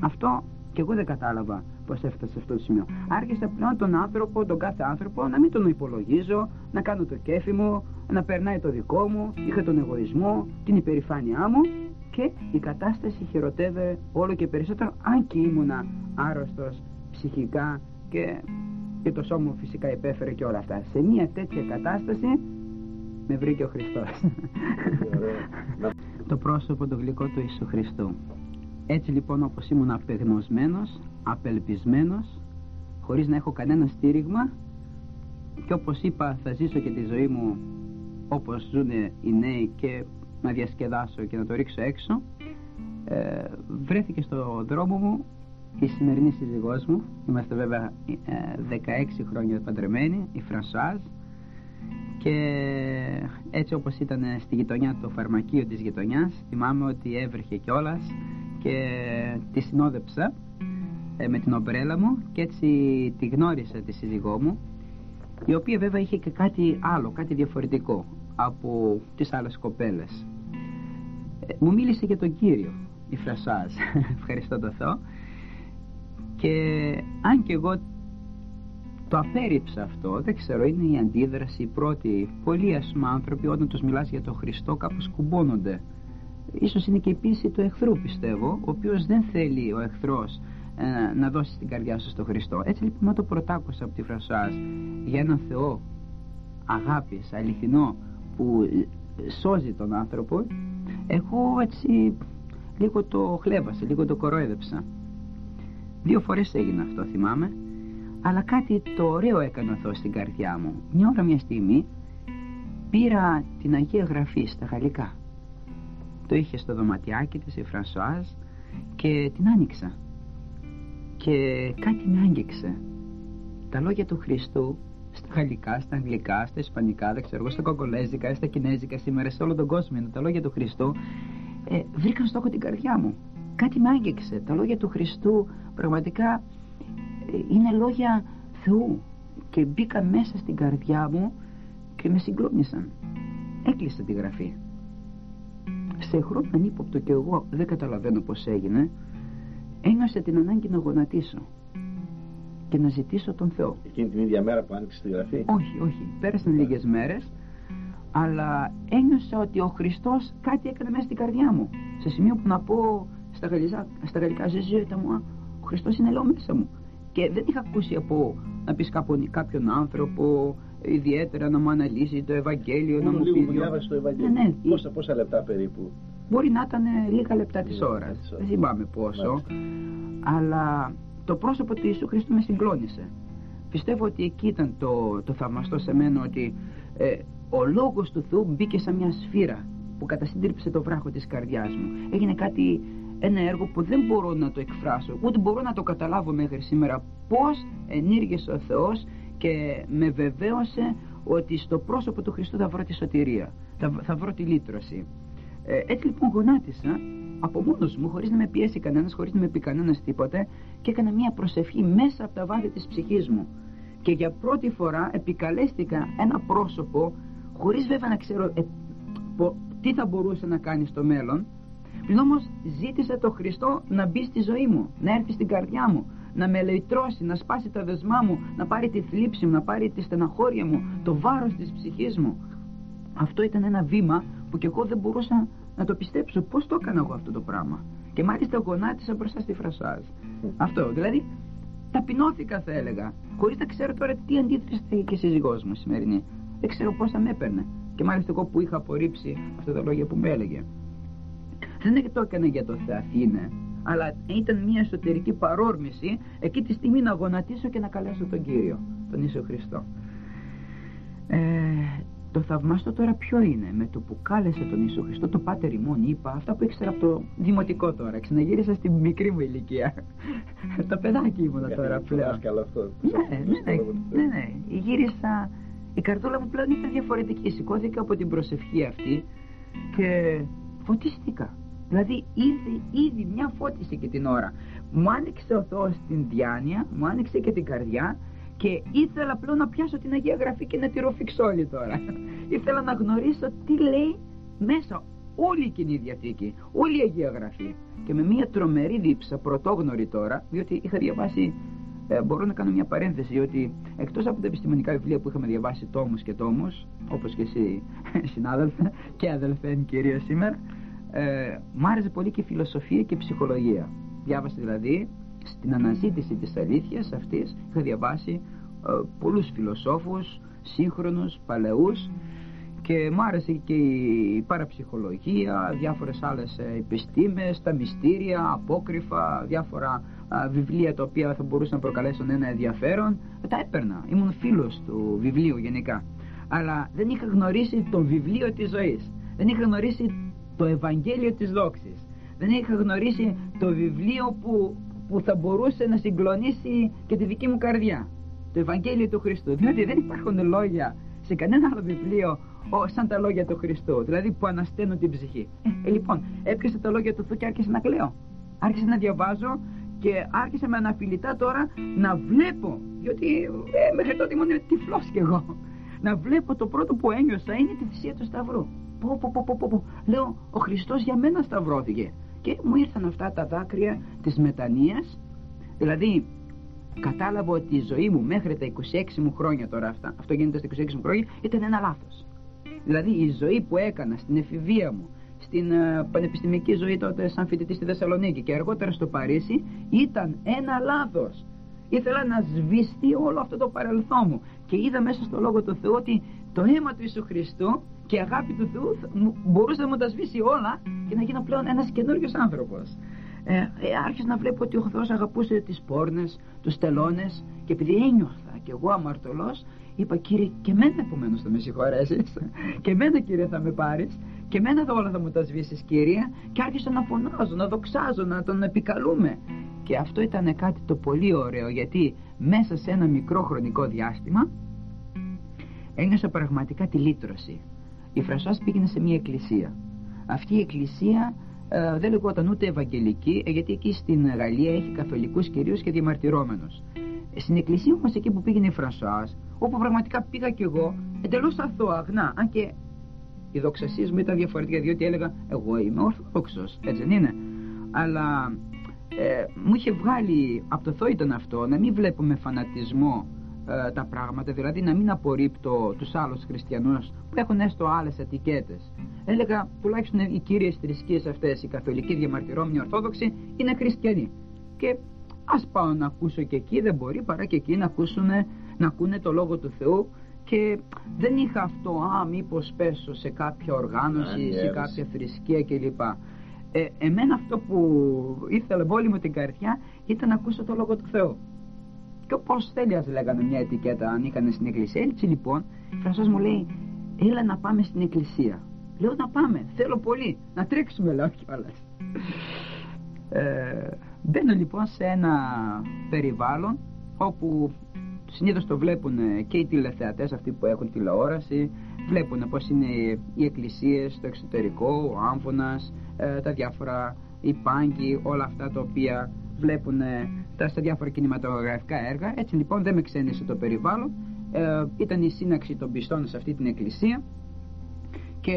Αυτό και εγώ δεν κατάλαβα πως έφτασε σε αυτό το σημείο. Άρχισα πλέον τον άνθρωπο, τον κάθε άνθρωπο να μην τον υπολογίζω να κάνω το κέφι μου να περνάει το δικό μου είχα τον εγωισμό, την υπερηφάνειά μου και η κατάσταση χειροτεύε όλο και περισσότερο αν και ήμουνα άρρωστος ψυχικά και, και το σώμα μου φυσικά υπέφερε και όλα αυτά. Σε μια τέτοια κατάσταση με βρήκε ο Χριστός το πρόσωπο το γλυκό του Ιησού Χριστού. Έτσι λοιπόν όπως ήμουν απεγνωσμένος απελπισμένος χωρίς να έχω κανένα στήριγμα και όπως είπα θα ζήσω και τη ζωή μου όπως ζουν οι νέοι και να διασκεδάσω και να το ρίξω έξω ε, βρέθηκε στο δρόμο μου η σημερινή σύζυγός μου. Είμαστε βέβαια 16 ε, χρόνια παντρεμένοι η Φρανσουάζ και έτσι όπως ήταν στη γειτονιά το φαρμακείο της γειτονιάς θυμάμαι ότι έβρεχε κιόλας και τη συνόδεψα ε, με την ομπρέλα μου και έτσι τη γνώρισα τη σύζυγό μου η οποία βέβαια είχε και κάτι άλλο, κάτι διαφορετικό από τις άλλες κοπέλες. Ε, μου μίλησε για τον Κύριο η Φρασάζ [LAUGHS] ευχαριστώ το Θεό. Και αν και εγώ το απέρριψα αυτό, δεν ξέρω, είναι η αντίδραση η πρώτη. Πολλοί ας πούμε άνθρωποι όταν τους μιλάς για τον Χριστό κάπως κουμπώνονται. Ίσως είναι και η πίεση του εχθρού πιστεύω, ο οποίος δεν θέλει ο εχθρός ε, να δώσει την καρδιά σου στον Χριστό. Έτσι λοιπόν να το πρωτάκουσα από τη Φρασάς για έναν Θεό αγάπης, αληθινό που σώζει τον άνθρωπο εγώ έτσι λίγο το χλέβασα, λίγο το κορόιδεψα δύο φορές έγινε αυτό θυμάμαι αλλά κάτι το ωραίο έκανε ο Θεός στην καρδιά μου μια ώρα μια στιγμή πήρα την Αγία Γραφή στα γαλλικά το είχε στο δωματιάκι της η Φρανσουάζ και την άνοιξα και κάτι με άγγιξε τα λόγια του Χριστού στα γαλλικά, στα αγγλικά, στα ισπανικά, δεν ξέρω, στα κογκολέζικα, στα κινέζικα σήμερα, σε όλο τον κόσμο είναι τα λόγια του Χριστού, ε, βρήκαν στόχο την καρδιά μου. Κάτι με άγγιξε. Τα λόγια του Χριστού πραγματικά είναι λόγια Θεού και μπήκα μέσα στην καρδιά μου και με συγκλώνησαν. Έκλεισα τη γραφή. Σε χρόνο ανύποπτο και εγώ δεν καταλαβαίνω πως έγινε ένιωσα την ανάγκη να γονατίσω και να ζητήσω τον Θεό. Εκείνη την ίδια μέρα που άνοιξε τη γραφή; Όχι, όχι, πέρασαν λίγες μέρες αλλά ένιωσα ότι ο Χριστός κάτι έκανε μέσα στην καρδιά μου. Σε σημείο που να πω στα, γαλλικά, στα γαλλικά μου ο Χριστός είναι λέω μέσα μου και δεν είχα ακούσει από να πεις κάποιον άνθρωπο ιδιαίτερα να μου αναλύσει το Ευαγγέλιο, Μόνο να μου πει. Λίγο διάβασε το Ευαγγέλιο. Ναι, ναι. Πόσα, πόσα λεπτά περίπου; Μπορεί να ήταν λίγα λεπτά της ώρας. Δεν θυμάμαι πόσο. Αλλά το πρόσωπο του Ιησού Χριστού με συγκλώνησε. Πιστεύω ότι εκεί ήταν το, το θαυμαστό σε μένα ότι ε, ο λόγος του Θεού μπήκε σαν μια σφύρα που κατασύντριψε το βράχο της καρδιάς μου. Έγινε κάτι, ένα έργο που δεν μπορώ να το εκφράσω, ούτε μπορώ να το καταλάβω μέχρι σήμερα πώς ενήργησε ο Θεός και με βεβαίωσε ότι στο πρόσωπο του Χριστού θα βρω τη σωτηρία, θα, θα βρω τη λύτρωση. Ε, έτσι λοιπόν γονάτισα από μόνος μου, χωρίς να με πιέσει κανένας, χωρίς να με πει κανένας τίποτε, και έκανα μια προσευχή μέσα από τα βάθη της ψυχής μου. Και για πρώτη φορά επικαλέστηκα ένα πρόσωπο, χωρίς βέβαια να ξέρω ε, τι θα μπορούσε να κάνει στο μέλλον. Πριν όμω ζήτησα το Χριστό να μπει στη ζωή μου, να έρθει στην καρδιά μου, να με ελεητρώσει, να σπάσει τα δεσμά μου, να πάρει τη θλίψη μου, να πάρει τη στεναχώρια μου, το βάρος της ψυχής μου. Αυτό ήταν ένα βήμα που και εγώ δεν μπορούσα να το πιστέψω πώς το έκανα εγώ αυτό το πράγμα; Και μάλιστα γονάτισα μπροστά στη φρασάζ. Αυτό, δηλαδή ταπεινώθηκα θα έλεγα. Χωρίς να ξέρω τώρα τι αντίθεση θα είχε και σύζυγός μου σημερινή. Δεν ξέρω πώς θα με έπαιρνε. Και μάλιστα εγώ που είχα απορρίψει αυτά τα λόγια που με έλεγε. Δεν το έκανα για το Θεαθήνε, αλλά ήταν μια εσωτερική παρόρμηση εκεί τη στιγμή να γονατίσω και να καλέσω τον Κύριο, τον Ιησού Χριστό. Ε, το θαυμάστο τώρα ποιο είναι, με το που κάλεσε τον Ιησού Χριστό, το Πάτερ ημών είπα, αυτά που ήξερα από το δημοτικό τώρα, ξαναγύρισα στην μικρή μου ηλικία. [LAUGHS] το παιδάκι ήμουνα τώρα πλέον. αυτός. Ναι, ναι, ναι, ναι, ναι, γύρισα, η καρδούλα μου πλέον ήταν διαφορετική, σηκώθηκα από την προσευχή αυτή και φωτίστηκα. Δηλαδή ήδη, ήδη μια φώτιση και την ώρα. Μου άνοιξε ο Θεός την διάνοια, μου άνοιξε και την καρδιά και ήθελα πλέον να πιάσω την Αγία Γραφή και να τη ροφηξώ όλη τώρα. [LAUGHS] ήθελα να γνωρίσω τι λέει μέσα όλη η Κοινή Διαθήκη, όλη η Αγία Γραφή. Και με μια τρομερή δίψα, πρωτόγνωρη τώρα, διότι είχα διαβάσει, ε, μπορώ να κάνω μια παρένθεση, ότι εκτός από τα επιστημονικά βιβλία που είχαμε διαβάσει τόμους και τόμους, όπως και εσύ [LAUGHS] συνάδελφε και αδελφέ κυρία σήμερα, ε, μ' άρεσε πολύ και φιλοσοφία και ψυχολογία. Διάβασα δηλαδή στην αναζήτηση της αλήθειας αυτής είχα διαβάσει ε, πολλούς φιλοσόφους σύγχρονους, παλαιούς και μου άρεσε και η παραψυχολογία, διάφορες άλλες ε, επιστήμες, τα μυστήρια, απόκρυφα, διάφορα βιβλία τα οποία θα μπορούσαν να προκαλέσουν ένα ενδιαφέρον. Τα έπαιρνα, ήμουν φίλος του βιβλίου γενικά. Αλλά δεν είχα γνωρίσει το βιβλίο της ζωής. Δεν είχα γνωρίσει το Ευαγγέλιο της Δόξης. Δεν είχα γνωρίσει το βιβλίο που που θα μπορούσε να συγκλονίσει και τη δική μου καρδιά. Το Ευαγγέλιο του Χριστού. Διότι δεν υπάρχουν λόγια σε κανένα άλλο βιβλίο σαν τα λόγια του Χριστού. Δηλαδή που ανασταίνουν την ψυχή. Ε, λοιπόν, έπιασε τα λόγια του Θεού και άρχισε να κλαίω. Άρχισε να διαβάζω και άρχισε με αναφιλητά τώρα να βλέπω. Διότι ε, μέχρι τότε ήμουν τυφλός κι εγώ. Να βλέπω το πρώτο που ένιωσα είναι τη θυσία του Σταυρού. Πω, πω, πω, πω, πω. Λέω, ο Χριστός για μένα σταυρώθηκε και μου ήρθαν αυτά τα δάκρυα της μετανοίας. Δηλαδή κατάλαβα ότι η ζωή μου μέχρι τα 26 μου χρόνια τώρα αυτά, αυτό γίνεται στα 26 μου χρόνια ήταν ένα λάθος. Δηλαδή η ζωή που έκανα στην εφηβεία μου στην uh, πανεπιστημική ζωή τότε σαν φοιτητή στη Θεσσαλονίκη και αργότερα στο Παρίσι ήταν ένα λάθος. Ήθελα να σβηστεί όλο αυτό το παρελθόν μου. Και είδα μέσα στο Λόγο του Θεού ότι το αίμα του Ιησού Χριστού και η αγάπη του Θεού μπορούσε να μου τα σβήσει όλα και να γίνω πλέον ένας καινούριος άνθρωπος. Ε, ε, άρχισα να βλέπω ότι ο Θεός αγαπούσε τις πόρνες, τους τελώνες και επειδή ένιωθα και εγώ αμαρτωλός είπα κύριε και εμένα επομένως θα με συγχωρέσεις. Και εμένα κύριε θα με πάρεις. Και εμένα όλα θα μου τα σβήσεις κύριε και άρχισα να φωνάζω, να δοξάζω, να τον επικαλούμε. Και αυτό ήταν κάτι το πολύ ωραίο γιατί μέσα σε ένα μικρό χρονικό διάστημα ένιωσα πραγματικά τη λύτρωση η Φρασάς πήγαινε σε μια εκκλησία. Αυτή η εκκλησία ε, δεν λεγόταν ούτε Ευαγγελική ε, γιατί εκεί στην Γαλλία έχει καθολικούς κυρίως και διαμαρτυρόμενους. Ε, στην εκκλησία όμως εκεί που πήγαινε η Φρασάς όπου πραγματικά πήγα κι εγώ εντελώς αθώα, αν και οι δοξασίες μου ήταν διαφορετικά διότι έλεγα εγώ είμαι ορθόδοξος έτσι δεν είναι. Αλλά ε, μου είχε βγάλει από το Θεό ήταν αυτό να μην βλέπω με φανατισμό ε, τα πράγματα δηλαδή να μην απορρίπτω τους άλλους χριστιανούς που έχουν έστω άλλες ετικέτες. Έλεγα τουλάχιστον οι κύριες θρησκείες αυτές οι καθολικοί διαμαρτυρόμενοι ορθόδοξοι είναι χριστιανοί. Και ας πάω να ακούσω και εκεί δεν μπορεί παρά και εκεί να ακούσουν να ακούνε το Λόγο του Θεού. Και δεν είχα αυτό α μήπως πέσω σε κάποια οργάνωση, σε κάποια θρησκεία κλπ. Ε, εμένα αυτό που ήθελα με όλη μου την καρδιά ήταν να ακούσω το Λόγο του Θεού. Και όπως θέλει, α λέγανε μια ετικέτα, αν είχαν στην εκκλησία. Έτσι λοιπόν, η Φρανσός μου λέει, έλα να πάμε στην εκκλησία. Λέω να πάμε, θέλω πολύ, να τρέξουμε λέω κιόλας. Ε, μπαίνω λοιπόν σε ένα περιβάλλον όπου συνήθως το βλέπουν και οι τηλεθεατές αυτοί που έχουν τηλεόραση βλέπουν πως είναι οι εκκλησίες στο εξωτερικό, ο άμφωνας, ε, τα διάφορα οι πάγκοι, όλα αυτά τα οποία βλέπουν ε, τα, στα διάφορα κινηματογραφικά έργα. Έτσι λοιπόν δεν με ξένησε το περιβάλλον. Ε, ήταν η σύναξη των πιστών σε αυτή την εκκλησία και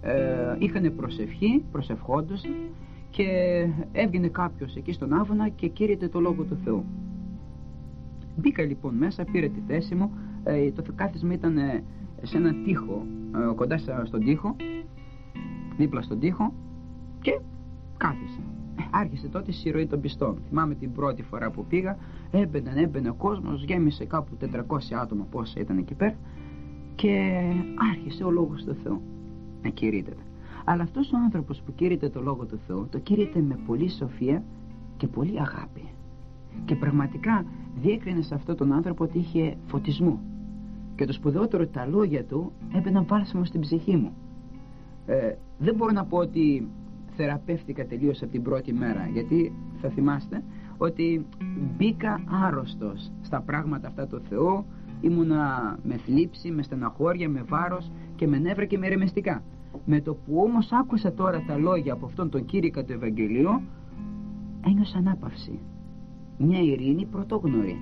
ε, είχαν προσευχή, προσευχόντουσαν και έβγαινε κάποιος εκεί στον Άβωνα και κήρυτε το Λόγο του Θεού. Μπήκα λοιπόν μέσα, πήρε τη θέση μου, ε, το κάθισμα ήταν ε, σε ένα τοίχο, ε, κοντά στον τοίχο, δίπλα στον τοίχο και κάθισα. Άρχισε τότε η συρροή των πιστών. Θυμάμαι την πρώτη φορά που πήγα, έμπαινε, έμπαινε ο κόσμος, γέμισε κάπου 400 άτομα πόσα ήταν εκεί πέρα και άρχισε ο Λόγος του Θεού να κηρύτεται. Αλλά αυτός ο άνθρωπος που κήρυτε το Λόγο του Θεού, το κήρυτε με πολύ σοφία και πολύ αγάπη. Και πραγματικά διέκρινε σε αυτόν τον άνθρωπο ότι είχε φωτισμό. Και το σπουδαιότερο τα λόγια του έμπαιναν βάλσαμο στην ψυχή μου. Ε, δεν μπορώ να πω ότι θεραπεύτηκα τελείως από την πρώτη μέρα. Γιατί θα θυμάστε ότι μπήκα άρρωστος στα πράγματα αυτά του Θεού ήμουνα με θλίψη, με στεναχώρια, με βάρος και με νεύρα και με ρεμεστικά με το που όμως άκουσα τώρα τα λόγια από αυτόν τον κήρυκα του Ευαγγελίου ένιωσα ανάπαυση. Μια ειρήνη πρωτόγνωρη.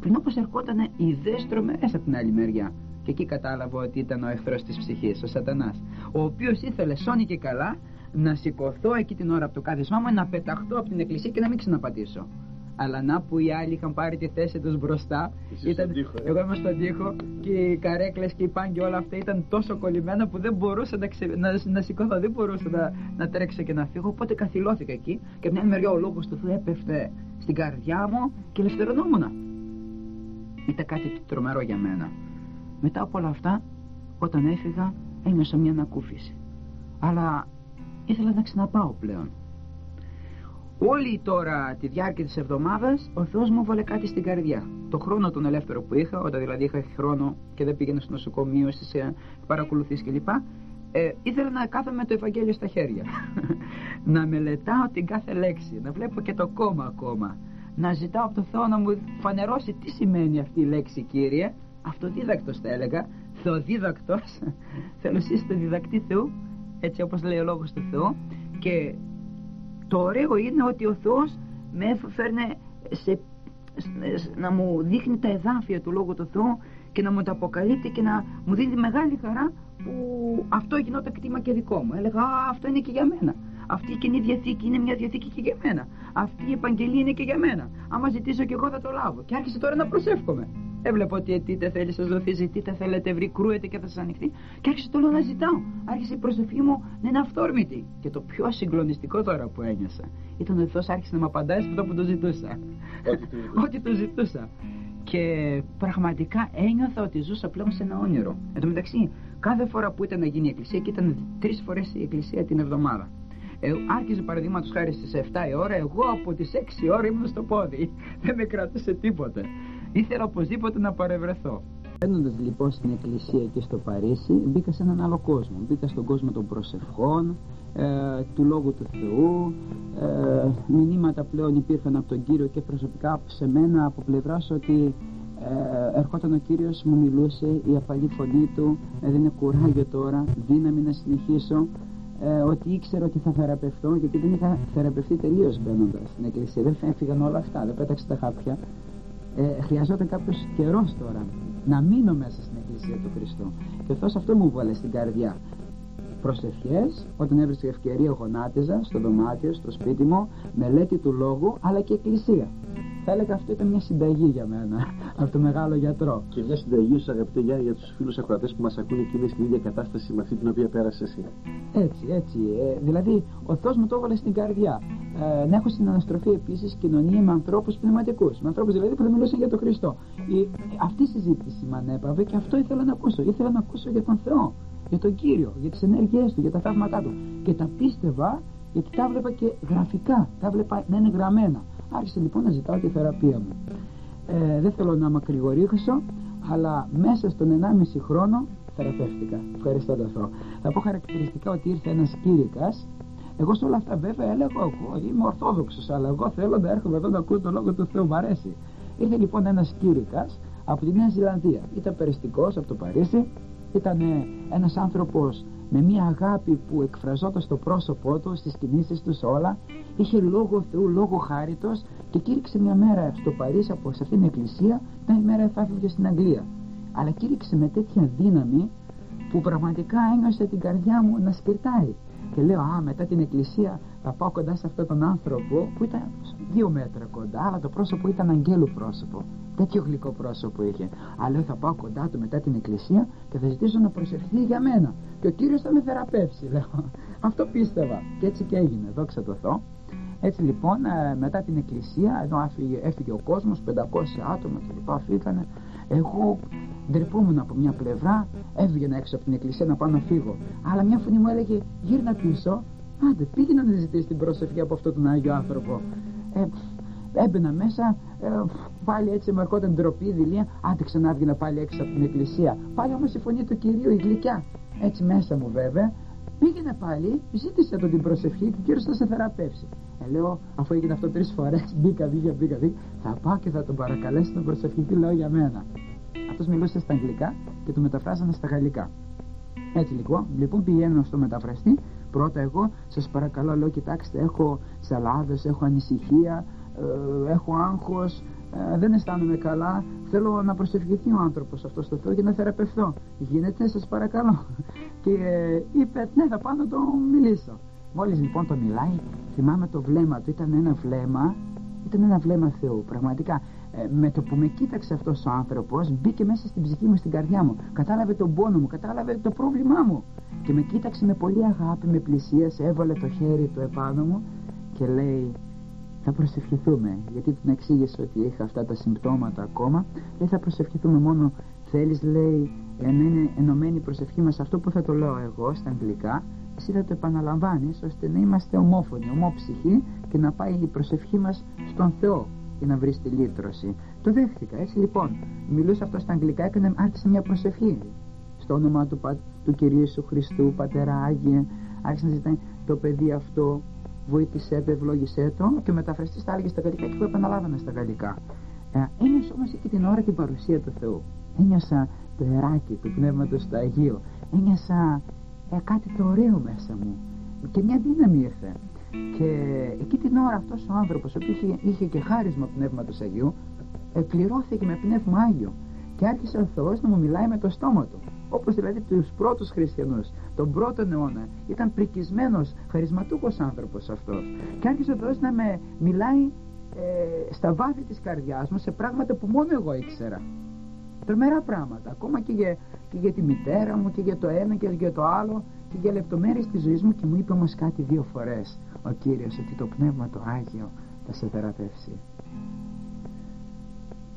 Πριν όπως ερχόταν ιδέες τρομερές από την άλλη μεριά. Και εκεί κατάλαβα ότι ήταν ο εχθρός της ψυχής, ο σατανάς ο οποίος ήθελε σώνει και καλά να σηκωθώ εκεί την ώρα από το κάθισμά μου να πεταχτώ από την εκκλησία και να μην ξαναπατήσω. Αλλά να που οι άλλοι είχαν πάρει τη θέση τους μπροστά ήταν, τύχο, ε. εγώ είμαι στον τοίχο και οι καρέκλες και οι πάγκοι όλα αυτά ήταν τόσο κολλημένα που δεν μπορούσα να, ξε, να, να σηκώθω δεν μπορούσα να, να τρέξω και να φύγω. Οπότε καθυλώθηκα εκεί και από μια μεριά ο λόγος του Θεού έπεφτε στην καρδιά μου και ελευθερωνόμουν ήταν κάτι τρομερό για μένα. Μετά από όλα αυτά όταν έφυγα ένιωσα μια ανακούφιση. Αλλά ήθελα να ξαναπάω πλέον Όλη τώρα τη διάρκεια της εβδομάδας ο Θεός μου βάλε κάτι στην καρδιά. Το χρόνο τον ελεύθερο που είχα, όταν δηλαδή είχα χρόνο και δεν πήγαινα στο νοσοκομείο, στις ε, παρακολουθήσεις κλπ. Ε, ήθελα να κάθομαι το Ευαγγέλιο στα χέρια. [LAUGHS] να μελετάω την κάθε λέξη, να βλέπω και το κόμμα ακόμα. Να ζητάω από το Θεό να μου φανερώσει τι σημαίνει αυτή η λέξη Κύριε. Αυτοδίδακτος θα έλεγα, θεοδίδακτος. [LAUGHS] Θέλω εσείς το διδακτή Θεού, έτσι όπως λέει ο Λόγος του Θεού. Και το ωραίο είναι ότι ο Θεός με έφερνε σε, να μου δείχνει τα εδάφια του Λόγου του Θεού και να μου τα αποκαλύπτει και να μου δίνει μεγάλη χαρά που αυτό γινόταν κτήμα και δικό μου. Έλεγα Α, αυτό είναι και για μένα. Αυτή η κοινή διαθήκη είναι μια διαθήκη και για μένα. Αυτή η επαγγελία είναι και για μένα. Άμα ζητήσω και εγώ θα το λάβω. Και άρχισε τώρα να προσεύχομαι. Έβλεπα ότι αιτείτε θέλεις, σα δοθεί, ζητείτε, θέλετε, βρει, κρούεται και θα σας ανοιχτεί. Και άρχισε το λέω να ζητάω. Άρχισε η προσευχή μου να είναι αυθόρμητη. Και το πιο συγκλονιστικό τώρα που ένιωσα ήταν ότι ο Θεό άρχισε να με απαντάει σε αυτό που το ζητούσα. Ό,τι το [LAUGHS] ζητούσα. Και πραγματικά ένιωθα ότι ζούσα πλέον σε ένα όνειρο. Εν τω μεταξύ, κάθε φορά που ήταν να γίνει η εκκλησία, και ήταν τρεις φορές η εκκλησία την εβδομάδα. Ε, άρχιζε παραδείγματος χάρη στις 7 η ώρα, εγώ από τις 6 ώρα ήμουν στο πόδι. [LAUGHS] Δεν με κρατούσε τίποτε. Ήθελα οπωσδήποτε να παρευρεθώ. Μπαίνοντας λοιπόν στην εκκλησία και στο Παρίσι, μπήκα σε έναν άλλο κόσμο. Μπήκα στον κόσμο των προσευχών, ε, του Λόγου του Θεού. Ε, μηνύματα πλέον υπήρχαν από τον Κύριο και προσωπικά σε μένα από πλευράς ότι ε, ερχόταν ο Κύριος μου μιλούσε η απαλή φωνή του έδινε κουράγιο τώρα δύναμη να συνεχίσω ε, ότι ήξερα ότι θα θεραπευτώ γιατί δεν είχα θεραπευτεί τελείως μπαίνοντας στην εκκλησία δεν έφυγαν όλα αυτά, δεν πέταξε τα χάπια ε, χρειαζόταν κάποιος καιρός τώρα να μείνω μέσα στην Εκκλησία του Χριστού. Και ο Θεός αυτό μου βάλε στην καρδιά. Προσευχές, όταν έβρισκα ευκαιρία γονάτιζας στο δωμάτιο, στο σπίτι μου, μελέτη του λόγου, αλλά και εκκλησία. Θα έλεγα αυτό ήταν μια συνταγή για μένα, από το μεγάλο γιατρό. Και μια συνταγή σου, αγαπητέ Γιάννη, για τους φίλους ακροατές που μας ακούνε και είναι στην ίδια κατάσταση με αυτή την οποία πέρασε εσύ. Έτσι, έτσι. Ε, δηλαδή, ο Θεός μου το έβαλε στην καρδιά. Ε, να έχω στην αναστροφή επίσης κοινωνία με ανθρώπους πνευματικούς. Με ανθρώπους δηλαδή που θα μιλούσαν για τον Χριστό. Η, αυτή η συζήτηση με ανέπαυε και αυτό ήθελα να ακούσω. Ήθελα να ακούσω για τον Θεό. για τον Κύριο, για τις ενέργειές του, για τα θαύματά του και τα πίστευα γιατί τα βλέπα και γραφικά, τα βλέπα να είναι γραμμένα. Άρχισε λοιπόν να ζητάω τη θεραπεία μου. Ε, δεν θέλω να μακρηγορήσω, αλλά μέσα στον 1,5 χρόνο θεραπεύτηκα. Ευχαριστώ τον Θεό. Θα πω χαρακτηριστικά ότι ήρθε ένας κήρυκας. Εγώ σε όλα αυτά βέβαια έλεγα εγώ είμαι Ορθόδοξος, αλλά εγώ θέλω να έρχομαι εδώ να ακούω τον λόγο του Θεού. Μ' αρέσει. Ήρθε λοιπόν ένας κήρυκας από τη Νέα Ζηλανδία. Ήταν περιστικός από το Παρίσι. Ήταν ένας άνθρωπος με μια αγάπη που εκφραζόταν στο πρόσωπό του, στις κινήσεις τους όλα, είχε λόγο Θεού, λόγο χάριτος και κήρυξε μια μέρα στο Παρίσι από σε αυτήν την εκκλησία, μια μέρα θα έφυγε στην Αγγλία. Αλλά κήρυξε με τέτοια δύναμη που πραγματικά ένιωσε την καρδιά μου να σκυρτάει. Και λέω, Α, μετά την εκκλησία θα πάω κοντά σε αυτόν τον άνθρωπο που ήταν δύο μέτρα κοντά, αλλά το πρόσωπο ήταν αγγέλου πρόσωπο. Τέτοιο γλυκό πρόσωπο είχε. Αλλά θα πάω κοντά του μετά την εκκλησία και θα ζητήσω να προσευχθεί για μένα. Και ο κύριος θα με θεραπεύσει, λέω. Αυτό πίστευα. Και έτσι και έγινε, δόξα τω Θεώ. Έτσι λοιπόν, ε, μετά την εκκλησία, ενώ έφυγε, έφυγε ο κόσμος, 500 άτομα κλπ. Φύγανε. Εγώ ντρεπόμουν από μια πλευρά, έβγαινα έξω από την εκκλησία να πάω να φύγω. Αλλά μια φωνή μου έλεγε: Γύρνα πίσω, άντε πήγαινε να ζητήσει την προσευχή από αυτόν τον Άγιο άνθρωπο. Ε, έμπαινα μέσα, ε, πάλι έτσι με ερχόταν ντροπή, δειλία, άντε ξανά έβγαινα πάλι έξω από την εκκλησία. Πάλι όμως η φωνή του κυρίου, η γλυκιά. Έτσι μέσα μου βέβαια, πήγαινε πάλι, ζήτησε τον την προσευχή και ο κύριος θα σε θεραπεύσει. Ε, λέω, αφού έγινε αυτό τρεις φορές, [LAUGHS] μπήκα, βγήκα, μπήκα, βγήκα, θα πάω και θα τον παρακαλέσω τον προσευχή, τι λέω για μένα. Αυτός μιλούσε στα αγγλικά και το μεταφράζανε στα γαλλικά. Έτσι λοιπόν, λοιπόν πηγαίνω στο μεταφραστή. Πρώτα εγώ σας παρακαλώ, λέω, κοιτάξτε, έχω σαλάδες, έχω ανησυχία, ε, έχω άγχος, ε, δεν αισθάνομαι καλά. Θέλω να προσευχηθεί ο άνθρωπος αυτός στο Θεό και να θεραπευθώ. Γίνεται, σας παρακαλώ. [LAUGHS] Και ε, είπε, ναι, θα πάω να το μιλήσω. Μόλις λοιπόν το μιλάει, θυμάμαι το βλέμμα του. Ήταν ένα βλέμμα, ήταν ένα βλέμμα Θεού, πραγματικά. Ε, με το που με κοίταξε αυτός ο άνθρωπος, μπήκε μέσα στην ψυχή μου, στην καρδιά μου. Κατάλαβε τον πόνο μου, κατάλαβε το πρόβλημά μου. Και με κοίταξε με πολύ αγάπη, με πλησίασε, έβαλε το χέρι του επάνω μου και λέει: Θα προσευχηθούμε. Γιατί την εξήγησε ότι είχα αυτά τα συμπτώματα ακόμα. Λέει: Θα προσευχηθούμε μόνο. Θέλεις, λέει, να είναι ενωμένη η προσευχή μας αυτό που θα το λέω εγώ στα αγγλικά. Εσύ θα το επαναλαμβάνεις ώστε να είμαστε ομόφωνοι, ομόψυχοι και να πάει η προσευχή μας στον Θεό για να βρεις τη λύτρωση. Το δέχτηκα. Έτσι λοιπόν, μιλούσε αυτό στα αγγλικά, έκανε, άρχισε μια προσευχή. Στο όνομα του, του Κυρίου Ιησού Χριστού, Πατέρα Άγιε, άρχισε να ζητάει το παιδί αυτό, βοήθησέ το, ευλόγησέ το και ο μεταφραστής τα έλεγε στα γαλλικά και εγώ επαναλάβανα στα γαλλικά. Ε, ένιωσα όμως εκεί την ώρα την παρουσία του Θεού. Ένιωσα το εράκι του πνεύματος του Αγίου. Ένιωσα ε, κάτι το ωραίο μέσα μου. Και μια δύναμη ήρθε. Και εκεί την ώρα αυτός ο άνθρωπος, ο οποίος είχε, είχε και χάρισμα πνεύματος Αγίου, εκπληρώθηκε με πνεύμα Άγιο και άρχισε ο Θεός να μου μιλάει με το στόμα του. Όπως δηλαδή τους πρώτους χριστιανούς, τον πρώτο αιώνα, ήταν πρικισμένος, χαρισματούχος άνθρωπος αυτός. Και άρχισε ο Θεός να με μιλάει ε, στα βάθη της καρδιάς μου σε πράγματα που μόνο εγώ ήξερα. Τρομερά πράγματα, ακόμα και για, και για τη μητέρα μου και για το ένα και για το άλλο και για λεπτομέρειες της ζωής μου και μου είπε όμως κάτι δύο φορές. Ο Κύριος ότι το Πνεύμα το Άγιο θα σε θεραπεύσει.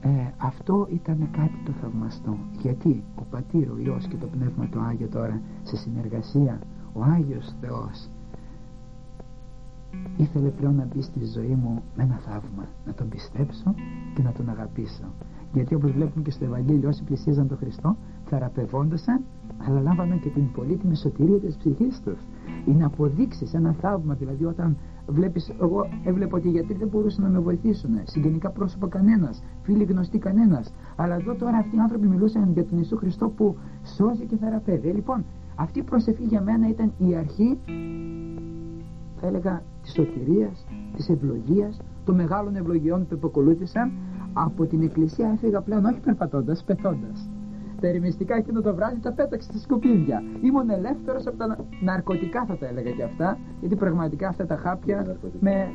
Ε, αυτό ήταν κάτι το θαυμαστό. Γιατί ο Πατήρ, ο Υιός και το Πνεύμα το Άγιο τώρα σε συνεργασία ο Άγιος Θεός ήθελε πλέον να μπει στη ζωή μου με ένα θαύμα. Να τον πιστέψω και να τον αγαπήσω. Γιατί όπως βλέπουμε και στο Ευαγγέλιο όσοι πλησίαζαν τον Χριστό θεραπευόντουσαν αλλά λάμβαναν και την πολύτιμη σωτηρία της ψυχής τους. Είναι αποδείξεις, ένα θαύμα δηλαδή όταν βλέπεις, εγώ έβλεπα ότι οι γιατροί δεν μπορούσαν να με βοηθήσουν συγγενικά πρόσωπα κανένας, φίλοι γνωστοί κανένας. Αλλά εδώ τώρα αυτοί οι άνθρωποι μιλούσαν για τον Ιησού Χριστό που σώζει και θεραπεύει. Λοιπόν αυτή η προσευχή για μένα ήταν η αρχή θα έλεγα της σωτηρίας, της ευλογίας των μεγάλων ευλογιών που υποκολούθησαν από την εκκλησία έφυγα πλέον όχι περπατώντας, πεθώντας τα ερημιστικά εκείνο το βράδυ τα πέταξε στα σκουπίδια. Ήμουν ελεύθερος από τα ναρκωτικά θα τα έλεγα και αυτά, γιατί πραγματικά αυτά τα χάπια με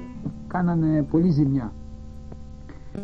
κάνανε πολύ ζημιά.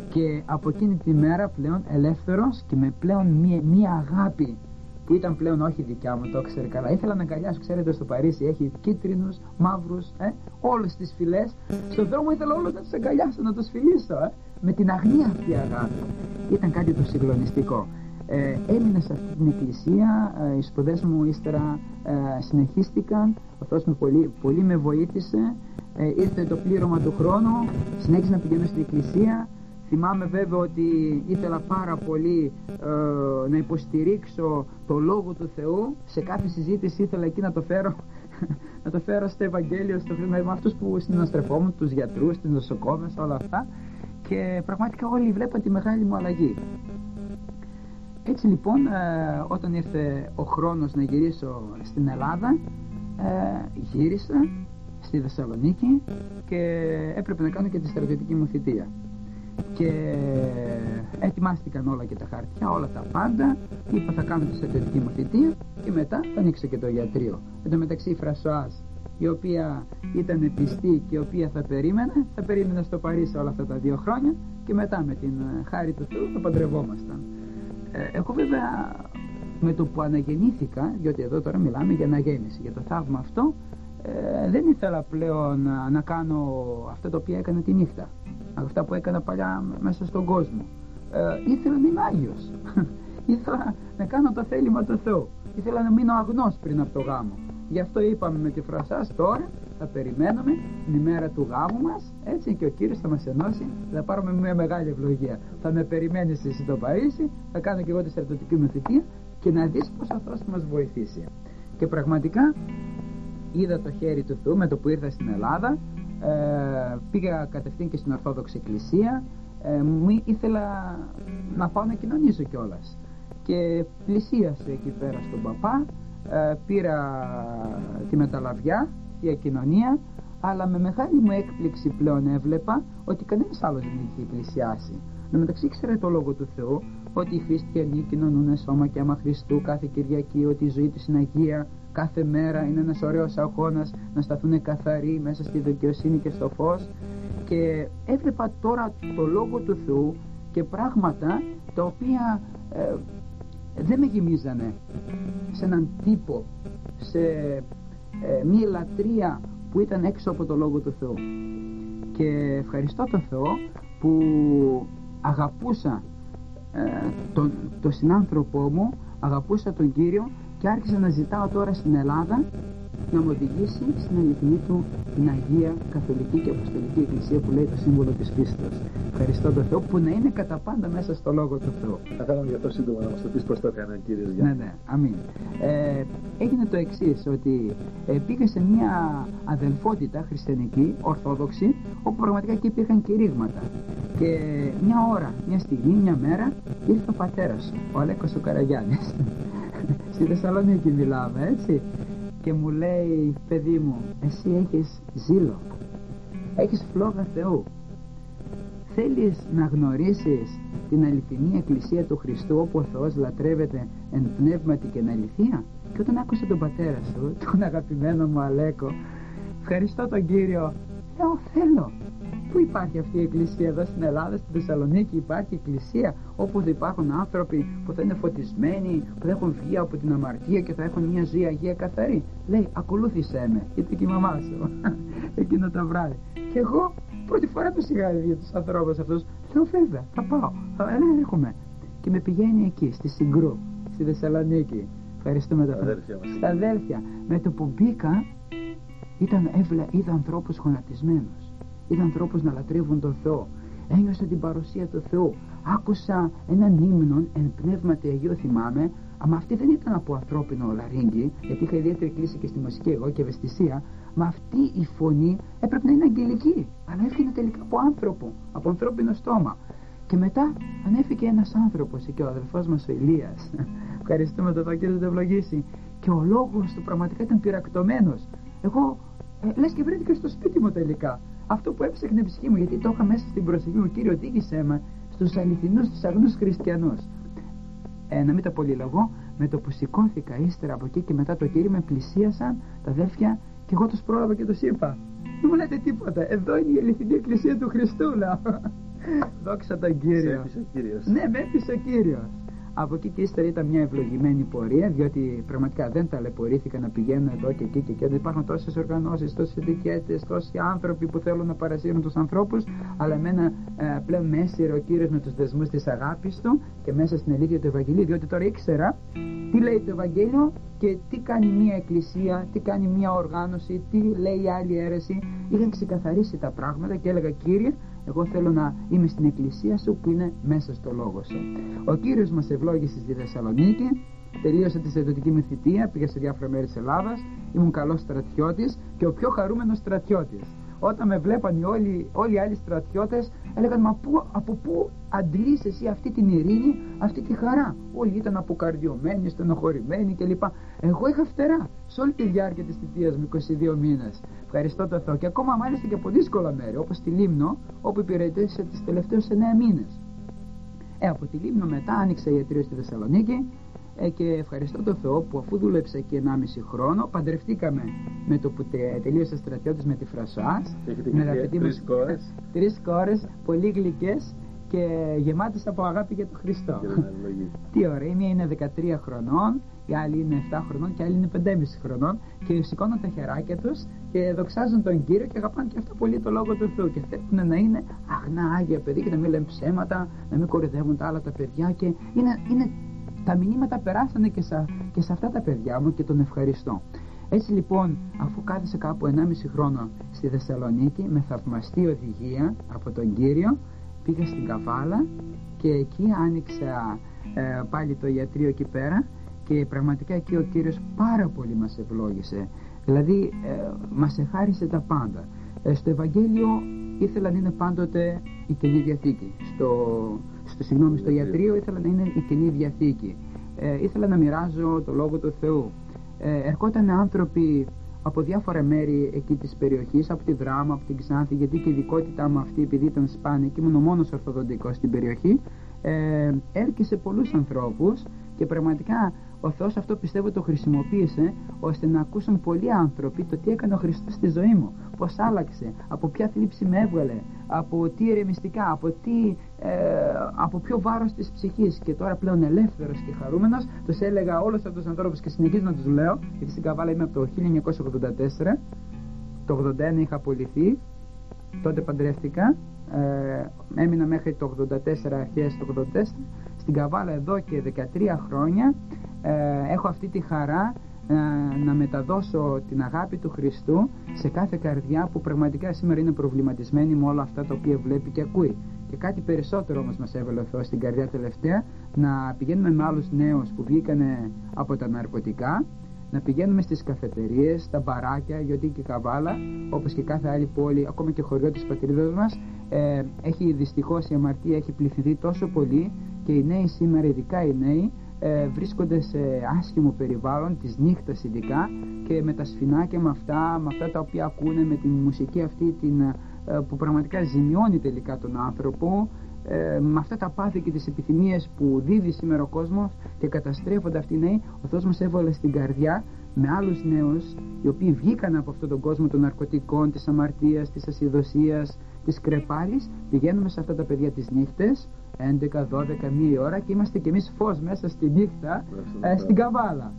Και από εκείνη τη μέρα πλέον ελεύθερος και με πλέον μία, μία αγάπη που ήταν πλέον όχι δικιά μου, το ξέρει καλά. Ήθελα να αγκαλιάσω, ξέρετε, στο Παρίσι έχει κίτρινους, μαύρους, ε, όλες τις φυλές. Στον δρόμο ήθελα όλους να τους αγκαλιάσω, να τους φιλήσω, ε, με την αγνία αυτή αγάπη. Ήταν κάτι το συγκλονιστικό. Ε, έμεινα σε αυτή την εκκλησία, ε, οι σπουδές μου ύστερα ε, συνεχίστηκαν, ο Θεός με πολύ, πολύ με βοήθησε, ε, ήρθε το πλήρωμα του χρόνου, συνέχισα να πηγαίνω στην εκκλησία, Θυμάμαι βέβαια ότι ήθελα πάρα πολύ ε, να υποστηρίξω το Λόγο του Θεού. Σε κάθε συζήτηση ήθελα εκεί να το φέρω [LAUGHS] να το φέρω στο Ευαγγέλιο, στο με αυτούς που συναστρεφόμουν, τους γιατρούς, τις νοσοκόμες, όλα αυτά και πραγματικά όλοι βλέπαν τη μεγάλη μου αλλαγή. Έτσι λοιπόν ε, όταν ήρθε ο χρόνος να γυρίσω στην Ελλάδα ε, γύρισα στη Θεσσαλονίκη και έπρεπε να κάνω και τη στρατιωτική μου θητεία. Και ετοιμάστηκαν όλα και τα χαρτιά, όλα τα πάντα. Είπα θα κάνω τη στρατιωτική μου θητεία και μετά θα ανοίξω και το ιατρείο εν τω μεταξύ η Φρασοάζ η οποία ήταν πιστή και η οποία θα περίμενε θα περίμενε στο Παρίσι όλα αυτά τα δύο χρόνια και μετά με την χάρη του Θεού θα παντρευόμασταν. ε, εγώ βέβαια με το που αναγεννήθηκα διότι εδώ τώρα μιλάμε για αναγέννηση για το θαύμα αυτό ε, δεν ήθελα πλέον να, να κάνω αυτά τα οποία έκανα τη νύχτα αυτά που έκανα παλιά μέσα στον κόσμο. Ε, ήθελα να είμαι Άγιος. [LAUGHS] Ήθελα να κάνω το θέλημα του Θεού. Ήθελα να μείνω αγνός πριν από το γάμο. Γι' αυτό είπαμε με τη φρασάς τώρα θα περιμένουμε την ημέρα του γάμου μας έτσι και ο Κύριος θα μας ενώσει θα πάρουμε μια μεγάλη ευλογία θα με περιμένεις εσύ στο Παρίσι θα κάνω και εγώ τη στρατιωτική μου θητεία και να δεις πως ο Θεός θα μας βοηθήσει και πραγματικά είδα το χέρι του Θεού με το που ήρθα στην Ελλάδα ε, πήγα κατευθείαν και στην Ορθόδοξη Εκκλησία ε, μου ήθελα να πάω να κοινωνήσω κιόλας. και πλησίασε εκεί πέρα στον παπά ε, πήρα τη μεταλαβιά η κοινωνία αλλά με μεγάλη μου έκπληξη πλέον έβλεπα ότι κανένας άλλος δεν είχε πλησιάσει Εν μεταξύ ήξερε το λόγο του Θεού ότι οι χριστιανοί κοινωνούν σώμα και άμα Χριστού κάθε Κυριακή, ότι η ζωή τους είναι Αγία, κάθε μέρα είναι ένας ωραίος αγώνας να σταθούν καθαροί μέσα στη δικαιοσύνη και στο φως. Και έβλεπα τώρα το Λόγο του Θεού και πράγματα τα οποία ε, δεν με γεμίζανε σε έναν τύπο, σε ε, μία λατρεία που ήταν έξω από το Λόγο του Θεού. Και ευχαριστώ τον Θεό που αγαπούσα ε, τον, τον συνάνθρωπό μου αγαπούσα τον Κύριο και άρχισα να ζητάω τώρα στην Ελλάδα να μου οδηγήσει στην αληθινή του την Αγία Καθολική και Αποστολική Εκκλησία που λέει το σύμβολο της πίστης. Ευχαριστώ τον Θεό που να είναι κατά πάντα μέσα στο Λόγο του Θεού. Θα θέλαμε για αυτό σύντομα να μας το πεις πώς το έκανε ο Κύριος Γιάννης. Ναι, ναι, αμήν. Ε, έγινε το εξής ότι ε, πήγα σε μια αδελφότητα χριστιανική, ορθόδοξη, όπου πραγματικά εκεί υπήρχαν κηρύγματα. Και μια ώρα, μια στιγμή, μια μέρα ήρθε ο πατέρας, ο Αλέκος ο Καραγιάννης. [LAUGHS] Στη Θεσσαλονίκη μιλάμε, έτσι και μου λέει παιδί μου εσύ έχεις ζήλο. Έχεις φλόγα Θεού. Θέλεις να γνωρίσεις την αληθινή εκκλησία του Χριστού όπου ο Θεός λατρεύεται εν πνεύματι και εν αληθεία; Και όταν άκουσα τον πατέρα σου τον αγαπημένο μου Αλέκο ευχαριστώ τον Κύριο. Λέω θέλω Πού υπάρχει αυτή η εκκλησία εδώ στην Ελλάδα, στη Θεσσαλονίκη υπάρχει εκκλησία όπου θα υπάρχουν άνθρωποι που θα είναι φωτισμένοι, που θα έχουν βγει από την αμαρτία και θα έχουν μια ζωή αγία καθαρή. Λέει ακολούθησέ με, γιατί και η μαμά σου εκείνο το βράδυ. Και εγώ πρώτη φορά του είχα για τους ανθρώπους αυτούς. Λέω βέβαια, θα πάω, θα έχουμε. Και με πηγαίνει εκεί, στη Συγκρού, στη Θεσσαλονίκη. Ευχαριστούμε τα αδέρφια Στα αδέρφια. Με το που μπήκα, ήταν, έβλα, είδα ανθρώπους γονατισμένους είδα ανθρώπους να λατρεύουν τον Θεό. Ένιωσα την παρουσία του Θεού. Άκουσα έναν ύμνο εν πνεύματι Αγίου θυμάμαι. Αλλά αυτή δεν ήταν από ανθρώπινο λαρίνγκι γιατί είχα ιδιαίτερη κλίση και στη μουσική εγώ και ευαισθησία. Μα αυτή η φωνή έπρεπε να είναι αγγελική. Αλλά έφυγε τελικά από άνθρωπο από ανθρώπινο στόμα. Και μετά ανέφηκε ένας άνθρωπος εκεί ο αδελφός μας ο Ηλίας. [LAUGHS] Ευχαριστούμε τον Κύριο να το ευλογήσει. Και ο λόγος του πραγματικά ήταν πυρακτωμένος εγώ ε, λες και βρέθηκα στο σπίτι μου τελικά αυτό που έψαχνε η ψυχή μου, γιατί το είχα μέσα στην προσοχή μου, Κύριο, οδήγησέ με στους αληθινούς, στου αγνούς χριστιανούς. Ε, να μην το πολυλογώ, με το που σηκώθηκα ύστερα από εκεί και μετά το κύριο με πλησίασαν τα αδέλφια και εγώ τους πρόλαβα και τους είπα. Δεν μου λέτε τίποτα. Εδώ είναι η αληθινή εκκλησία του Χριστού, λέω. [LAUGHS] Δόξα τον Κύριο. Σε ο Κύριος. Ναι, με έπεισε ο Κύριος. Από εκεί και ύστερα ήταν μια ευλογημένη πορεία, διότι πραγματικά δεν ταλαιπωρήθηκα να πηγαίνω εδώ και εκεί και εκεί. Υπάρχουν τόσες οργανώσεις, τόσες ειδικέτες, τόσοι άνθρωποι που θέλουν να παρασύρουν τους ανθρώπους, αλλά εμένα ε, πλέον με έσυρε ο κύριος με τους δεσμούς της αγάπης του και μέσα στην αλήθεια του Ευαγγελίου, διότι τώρα ήξερα τι λέει το Ευαγγέλιο και τι κάνει μια εκκλησία, τι κάνει μια οργάνωση, τι λέει άλλη αίρεση. Είχαν ξεκαθαρίσει τα πράγματα και έλεγα Κύριε, εγώ θέλω να είμαι στην εκκλησία σου που είναι μέσα στο λόγο σου. Ο Κύριος μας ευλόγησε στη Θεσσαλονίκη, τελείωσα τη στρατιωτική μου θητεία, πήγα σε διάφορα μέρη της Ελλάδας, ήμουν καλός στρατιώτης και ο πιο χαρούμενος στρατιώτης όταν με βλέπαν όλοι, όλοι οι άλλοι στρατιώτες έλεγαν μα πού, από πού αντλείς εσύ αυτή την ειρήνη, αυτή τη χαρά; Όλοι ήταν αποκαρδιωμένοι, στενοχωρημένοι κλπ. Εγώ είχα φτερά σε όλη τη διάρκεια της θητείας μου 22 μήνες. Ευχαριστώ το Θεό. Και ακόμα μάλιστα και από δύσκολα μέρη όπως τη Λίμνο όπου υπηρετήσα τις τελευταίες 9 μήνες. Ε, από τη Λίμνο μετά άνοιξα ιατρείο στη Θεσσαλονίκη ε, και ευχαριστώ τον Θεό που αφού δούλεψα εκεί 1,5 χρόνο παντρευτήκαμε με το που τελείωσε στρατιώτης με τη Φρασάς. Με τα παιδί τρεις κόρες. τρεις κόρες πολύ γλυκές και γεμάτες από αγάπη για τον Χριστό. Τι ωραία, η μία είναι 13 χρονών η άλλη είναι 7 χρονών και η άλλη είναι 5,5 χρονών και σηκώνουν τα χεράκια τους και δοξάζουν τον Κύριο και αγαπάνε και αυτό πολύ το Λόγο του Θεού και θέλουν να είναι αγνά άγια παιδί και να μην λένε ψέματα να μην κορυδεύουν τα άλλα τα παιδιά και είναι, είναι τα μηνύματα περάσανε και σε, και σε αυτά τα παιδιά μου και τον ευχαριστώ. Έτσι λοιπόν, αφού κάθισε κάπου 1,5 χρόνο στη Θεσσαλονίκη με θαυμαστή οδηγία από τον Κύριο, πήγα στην Καβάλα και εκεί άνοιξα ε, πάλι το ιατρείο εκεί πέρα και πραγματικά εκεί ο Κύριος πάρα πολύ μας ευλόγησε. Δηλαδή ε, μας εχάρισε τα πάντα. Ε, στο Ευαγγέλιο ήθελα να είναι πάντοτε η Καινή Διαθήκη. Στο, στο, συγγνώμη, στο ιατρείο ήθελα να είναι η Καινή Διαθήκη. Ε, ήθελα να μοιράζω το Λόγο του Θεού. Ε, ερχόταν άνθρωποι από διάφορα μέρη εκεί της περιοχής, από τη Δράμα, από την Ξάνθη, γιατί και η ειδικότητά μου αυτή, επειδή ήταν σπάνια και ήμουν ο μόνος ορθοδοντικός στην περιοχή, ε, έρκησε πολλούς ανθρώπους και πραγματικά ο Θεός αυτό πιστεύω το χρησιμοποίησε ώστε να ακούσουν πολλοί άνθρωποι το τι έκανε ο Χριστός στη ζωή μου. Πως άλλαξε, από ποια θλίψη με έβγαλε από τι ερεμιστικά, από, τι, ε, από ποιο βάρος της ψυχής. Και τώρα πλέον ελεύθερος και χαρούμενος τους έλεγα όλους αυτούς τους ανθρώπους και συνεχίζω να τους λέω γιατί στην Καβάλα είμαι από το 1984 το 81 είχα απολυθεί τότε παντρεύτηκα ε, έμεινα μέχρι το 84 αρχές το 84 στην Καβάλα εδώ και 13 χρόνια ε, έχω αυτή τη χαρά ε, να μεταδώσω την αγάπη του Χριστού σε κάθε καρδιά που πραγματικά σήμερα είναι προβληματισμένη με όλα αυτά τα οποία βλέπει και ακούει. Και κάτι περισσότερο όμως μας έβαλε ο Θεός στην καρδιά τελευταία να πηγαίνουμε με άλλους νέους που βγήκανε από τα ναρκωτικά να πηγαίνουμε στις καφετερίες, στα μπαράκια, γιατί και Καβάλα, όπως και κάθε άλλη πόλη, ακόμα και χωριό της πατρίδας μας, ε, έχει δυστυχώς η αμαρτία έχει πληθυνθεί τόσο πολύ και οι νέοι σήμερα, ειδικά οι νέοι, ε, βρίσκονται σε άσχημο περιβάλλον της νύχτας ειδικά και με τα σφινάκια με αυτά, με αυτά τα οποία ακούνε με τη μουσική αυτή την, ε, που πραγματικά ζημιώνει τελικά τον άνθρωπο ε, με αυτά τα πάθη και τις επιθυμίες που δίδει σήμερα ο κόσμος και καταστρέφονται αυτοί οι νέοι ο Θεός μας έβαλε στην καρδιά με άλλους νέους οι οποίοι βγήκαν από αυτόν τον κόσμο των ναρκωτικών, της αμαρτίας, της ασυδοσίας, της κρεπάλης πηγαίνουμε σε αυτά τα παιδιά τις νύχτες 11, 12, 1 ώρα και είμαστε κι εμείς φως μέσα στη νύχτα ε, στην Καβάλα.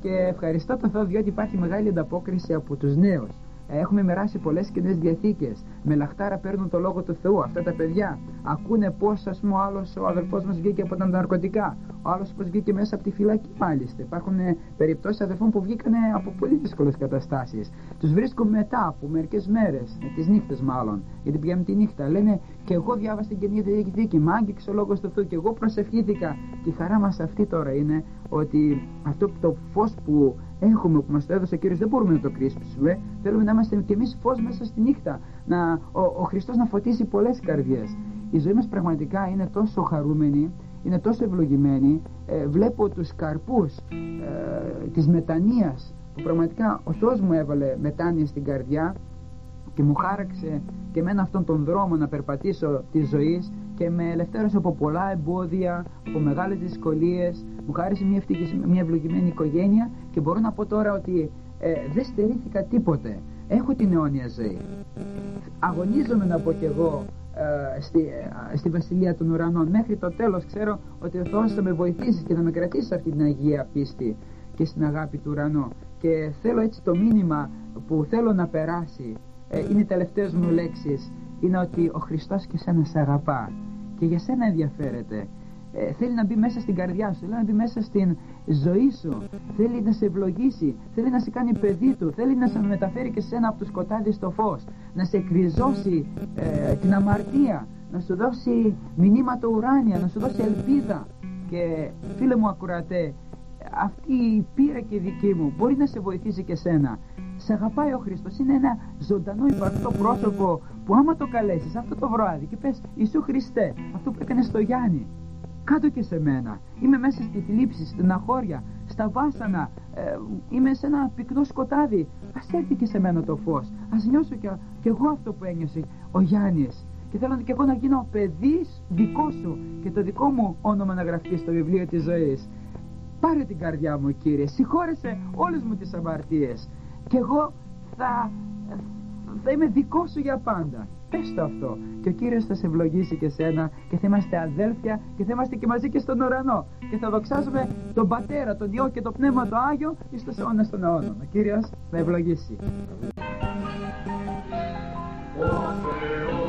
Και ευχαριστώ τον Θεό διότι υπάρχει μεγάλη ανταπόκριση από τους νέους Έχουμε μοιράσει πολλές κοινέ διαθήκες. Με λαχτάρα παίρνουν το λόγο του Θεού. Αυτά τα παιδιά ακούνε πώς, ας πούμε, ο άλλος, ο αδερφός μας βγήκε από τα ναρκωτικά. Ο άλλος πώς βγήκε μέσα από τη φυλακή, μάλιστα. Υπάρχουν ε, περιπτώσεις αδερφών που βγήκαν από πολύ δύσκολες καταστάσεις. Τους βρίσκουμε μετά από μερικές μέρες, ε, τις νύχτες μάλλον, γιατί πηγαίνουν τη νύχτα. Λένε και εγώ διάβασα την κοινή διαθήκη, μ' άγγιξε ο λόγος του Θεού και εγώ προσευχήθηκα. Και η χαρά μας αυτή τώρα είναι ότι αυτό το φως που έχουμε που μας το έδωσε ο Κύριος δεν μπορούμε να το κρύψουμε θέλουμε να είμαστε κι εμείς φως μέσα στη νύχτα να, ο, ο Χριστός να φωτίσει πολλές καρδιές η ζωή μας πραγματικά είναι τόσο χαρούμενη είναι τόσο ευλογημένη ε, βλέπω τους καρπούς ε, της μετανοίας που πραγματικά ο Θεός μου έβαλε μετάνοια στην καρδιά και μου χάραξε και με αυτόν τον δρόμο να περπατήσω τη ζωή και με ελευθέρωσε από πολλά εμπόδια, από μεγάλες δυσκολίες μου χάρισε μια, μια ευλογημένη οικογένεια και μπορώ να πω τώρα ότι ε, δεν στερήθηκα τίποτε έχω την αιώνια ζωή αγωνίζομαι να πω κι εγώ ε, στη, ε, στη Βασιλεία των Ουρανών. Μέχρι το τέλος ξέρω ότι ο Θεός θα με βοηθήσει και θα με κρατήσει σε αυτή την Αγία πίστη και στην αγάπη του ουρανού. Και θέλω έτσι το μήνυμα που θέλω να περάσει, ε, είναι οι τελευταίες μου λέξεις, είναι ότι ο Χριστός και σένα σε αγαπά και για σένα ενδιαφέρεται. Ε, θέλει να μπει μέσα στην καρδιά σου, θέλει να μπει μέσα στην ζωή σου, θέλει να σε ευλογήσει, θέλει να σε κάνει παιδί του, θέλει να σε μεταφέρει και σένα από το σκοτάδι στο φως, να σε κρυζώσει ε, την αμαρτία, να σου δώσει μηνύματα ουράνια, να σου δώσει ελπίδα. Και φίλε μου ακουρατέ, αυτή η πείρα και δική μου μπορεί να σε βοηθήσει και σένα. Σε αγαπάει ο Χριστός, είναι ένα ζωντανό υπαρκτό πρόσωπο που άμα το καλέσεις αυτό το βράδυ και πες Ιησού Χριστέ, αυτό που έκανες στο Γιάννη, κάτω και σε μένα. Είμαι μέσα στη θλίψη, στην αχώρια, στα βάσανα. Ε, είμαι σε ένα πυκνό σκοτάδι. Α έρθει και σε μένα το φως. Α νιώσω κι, εγώ αυτό που ένιωσε ο Γιάννης. Και θέλω και εγώ να γίνω παιδί δικό σου και το δικό μου όνομα να γραφτεί στο βιβλίο της ζωής. Πάρε την καρδιά μου κύριε, συγχώρεσε όλες μου τις αμαρτίες και εγώ θα, θα είμαι δικό σου για πάντα. Πες το αυτό και ο Κύριος θα σε ευλογήσει και σένα και θα είμαστε αδέλφια και θα είμαστε και μαζί και στον ουρανό και θα δοξάζουμε τον Πατέρα, τον Υιό και το Πνεύμα το Άγιο εις τους αιώνας των αιώνων. Ο Κύριος θα ευλογήσει. ζωής μας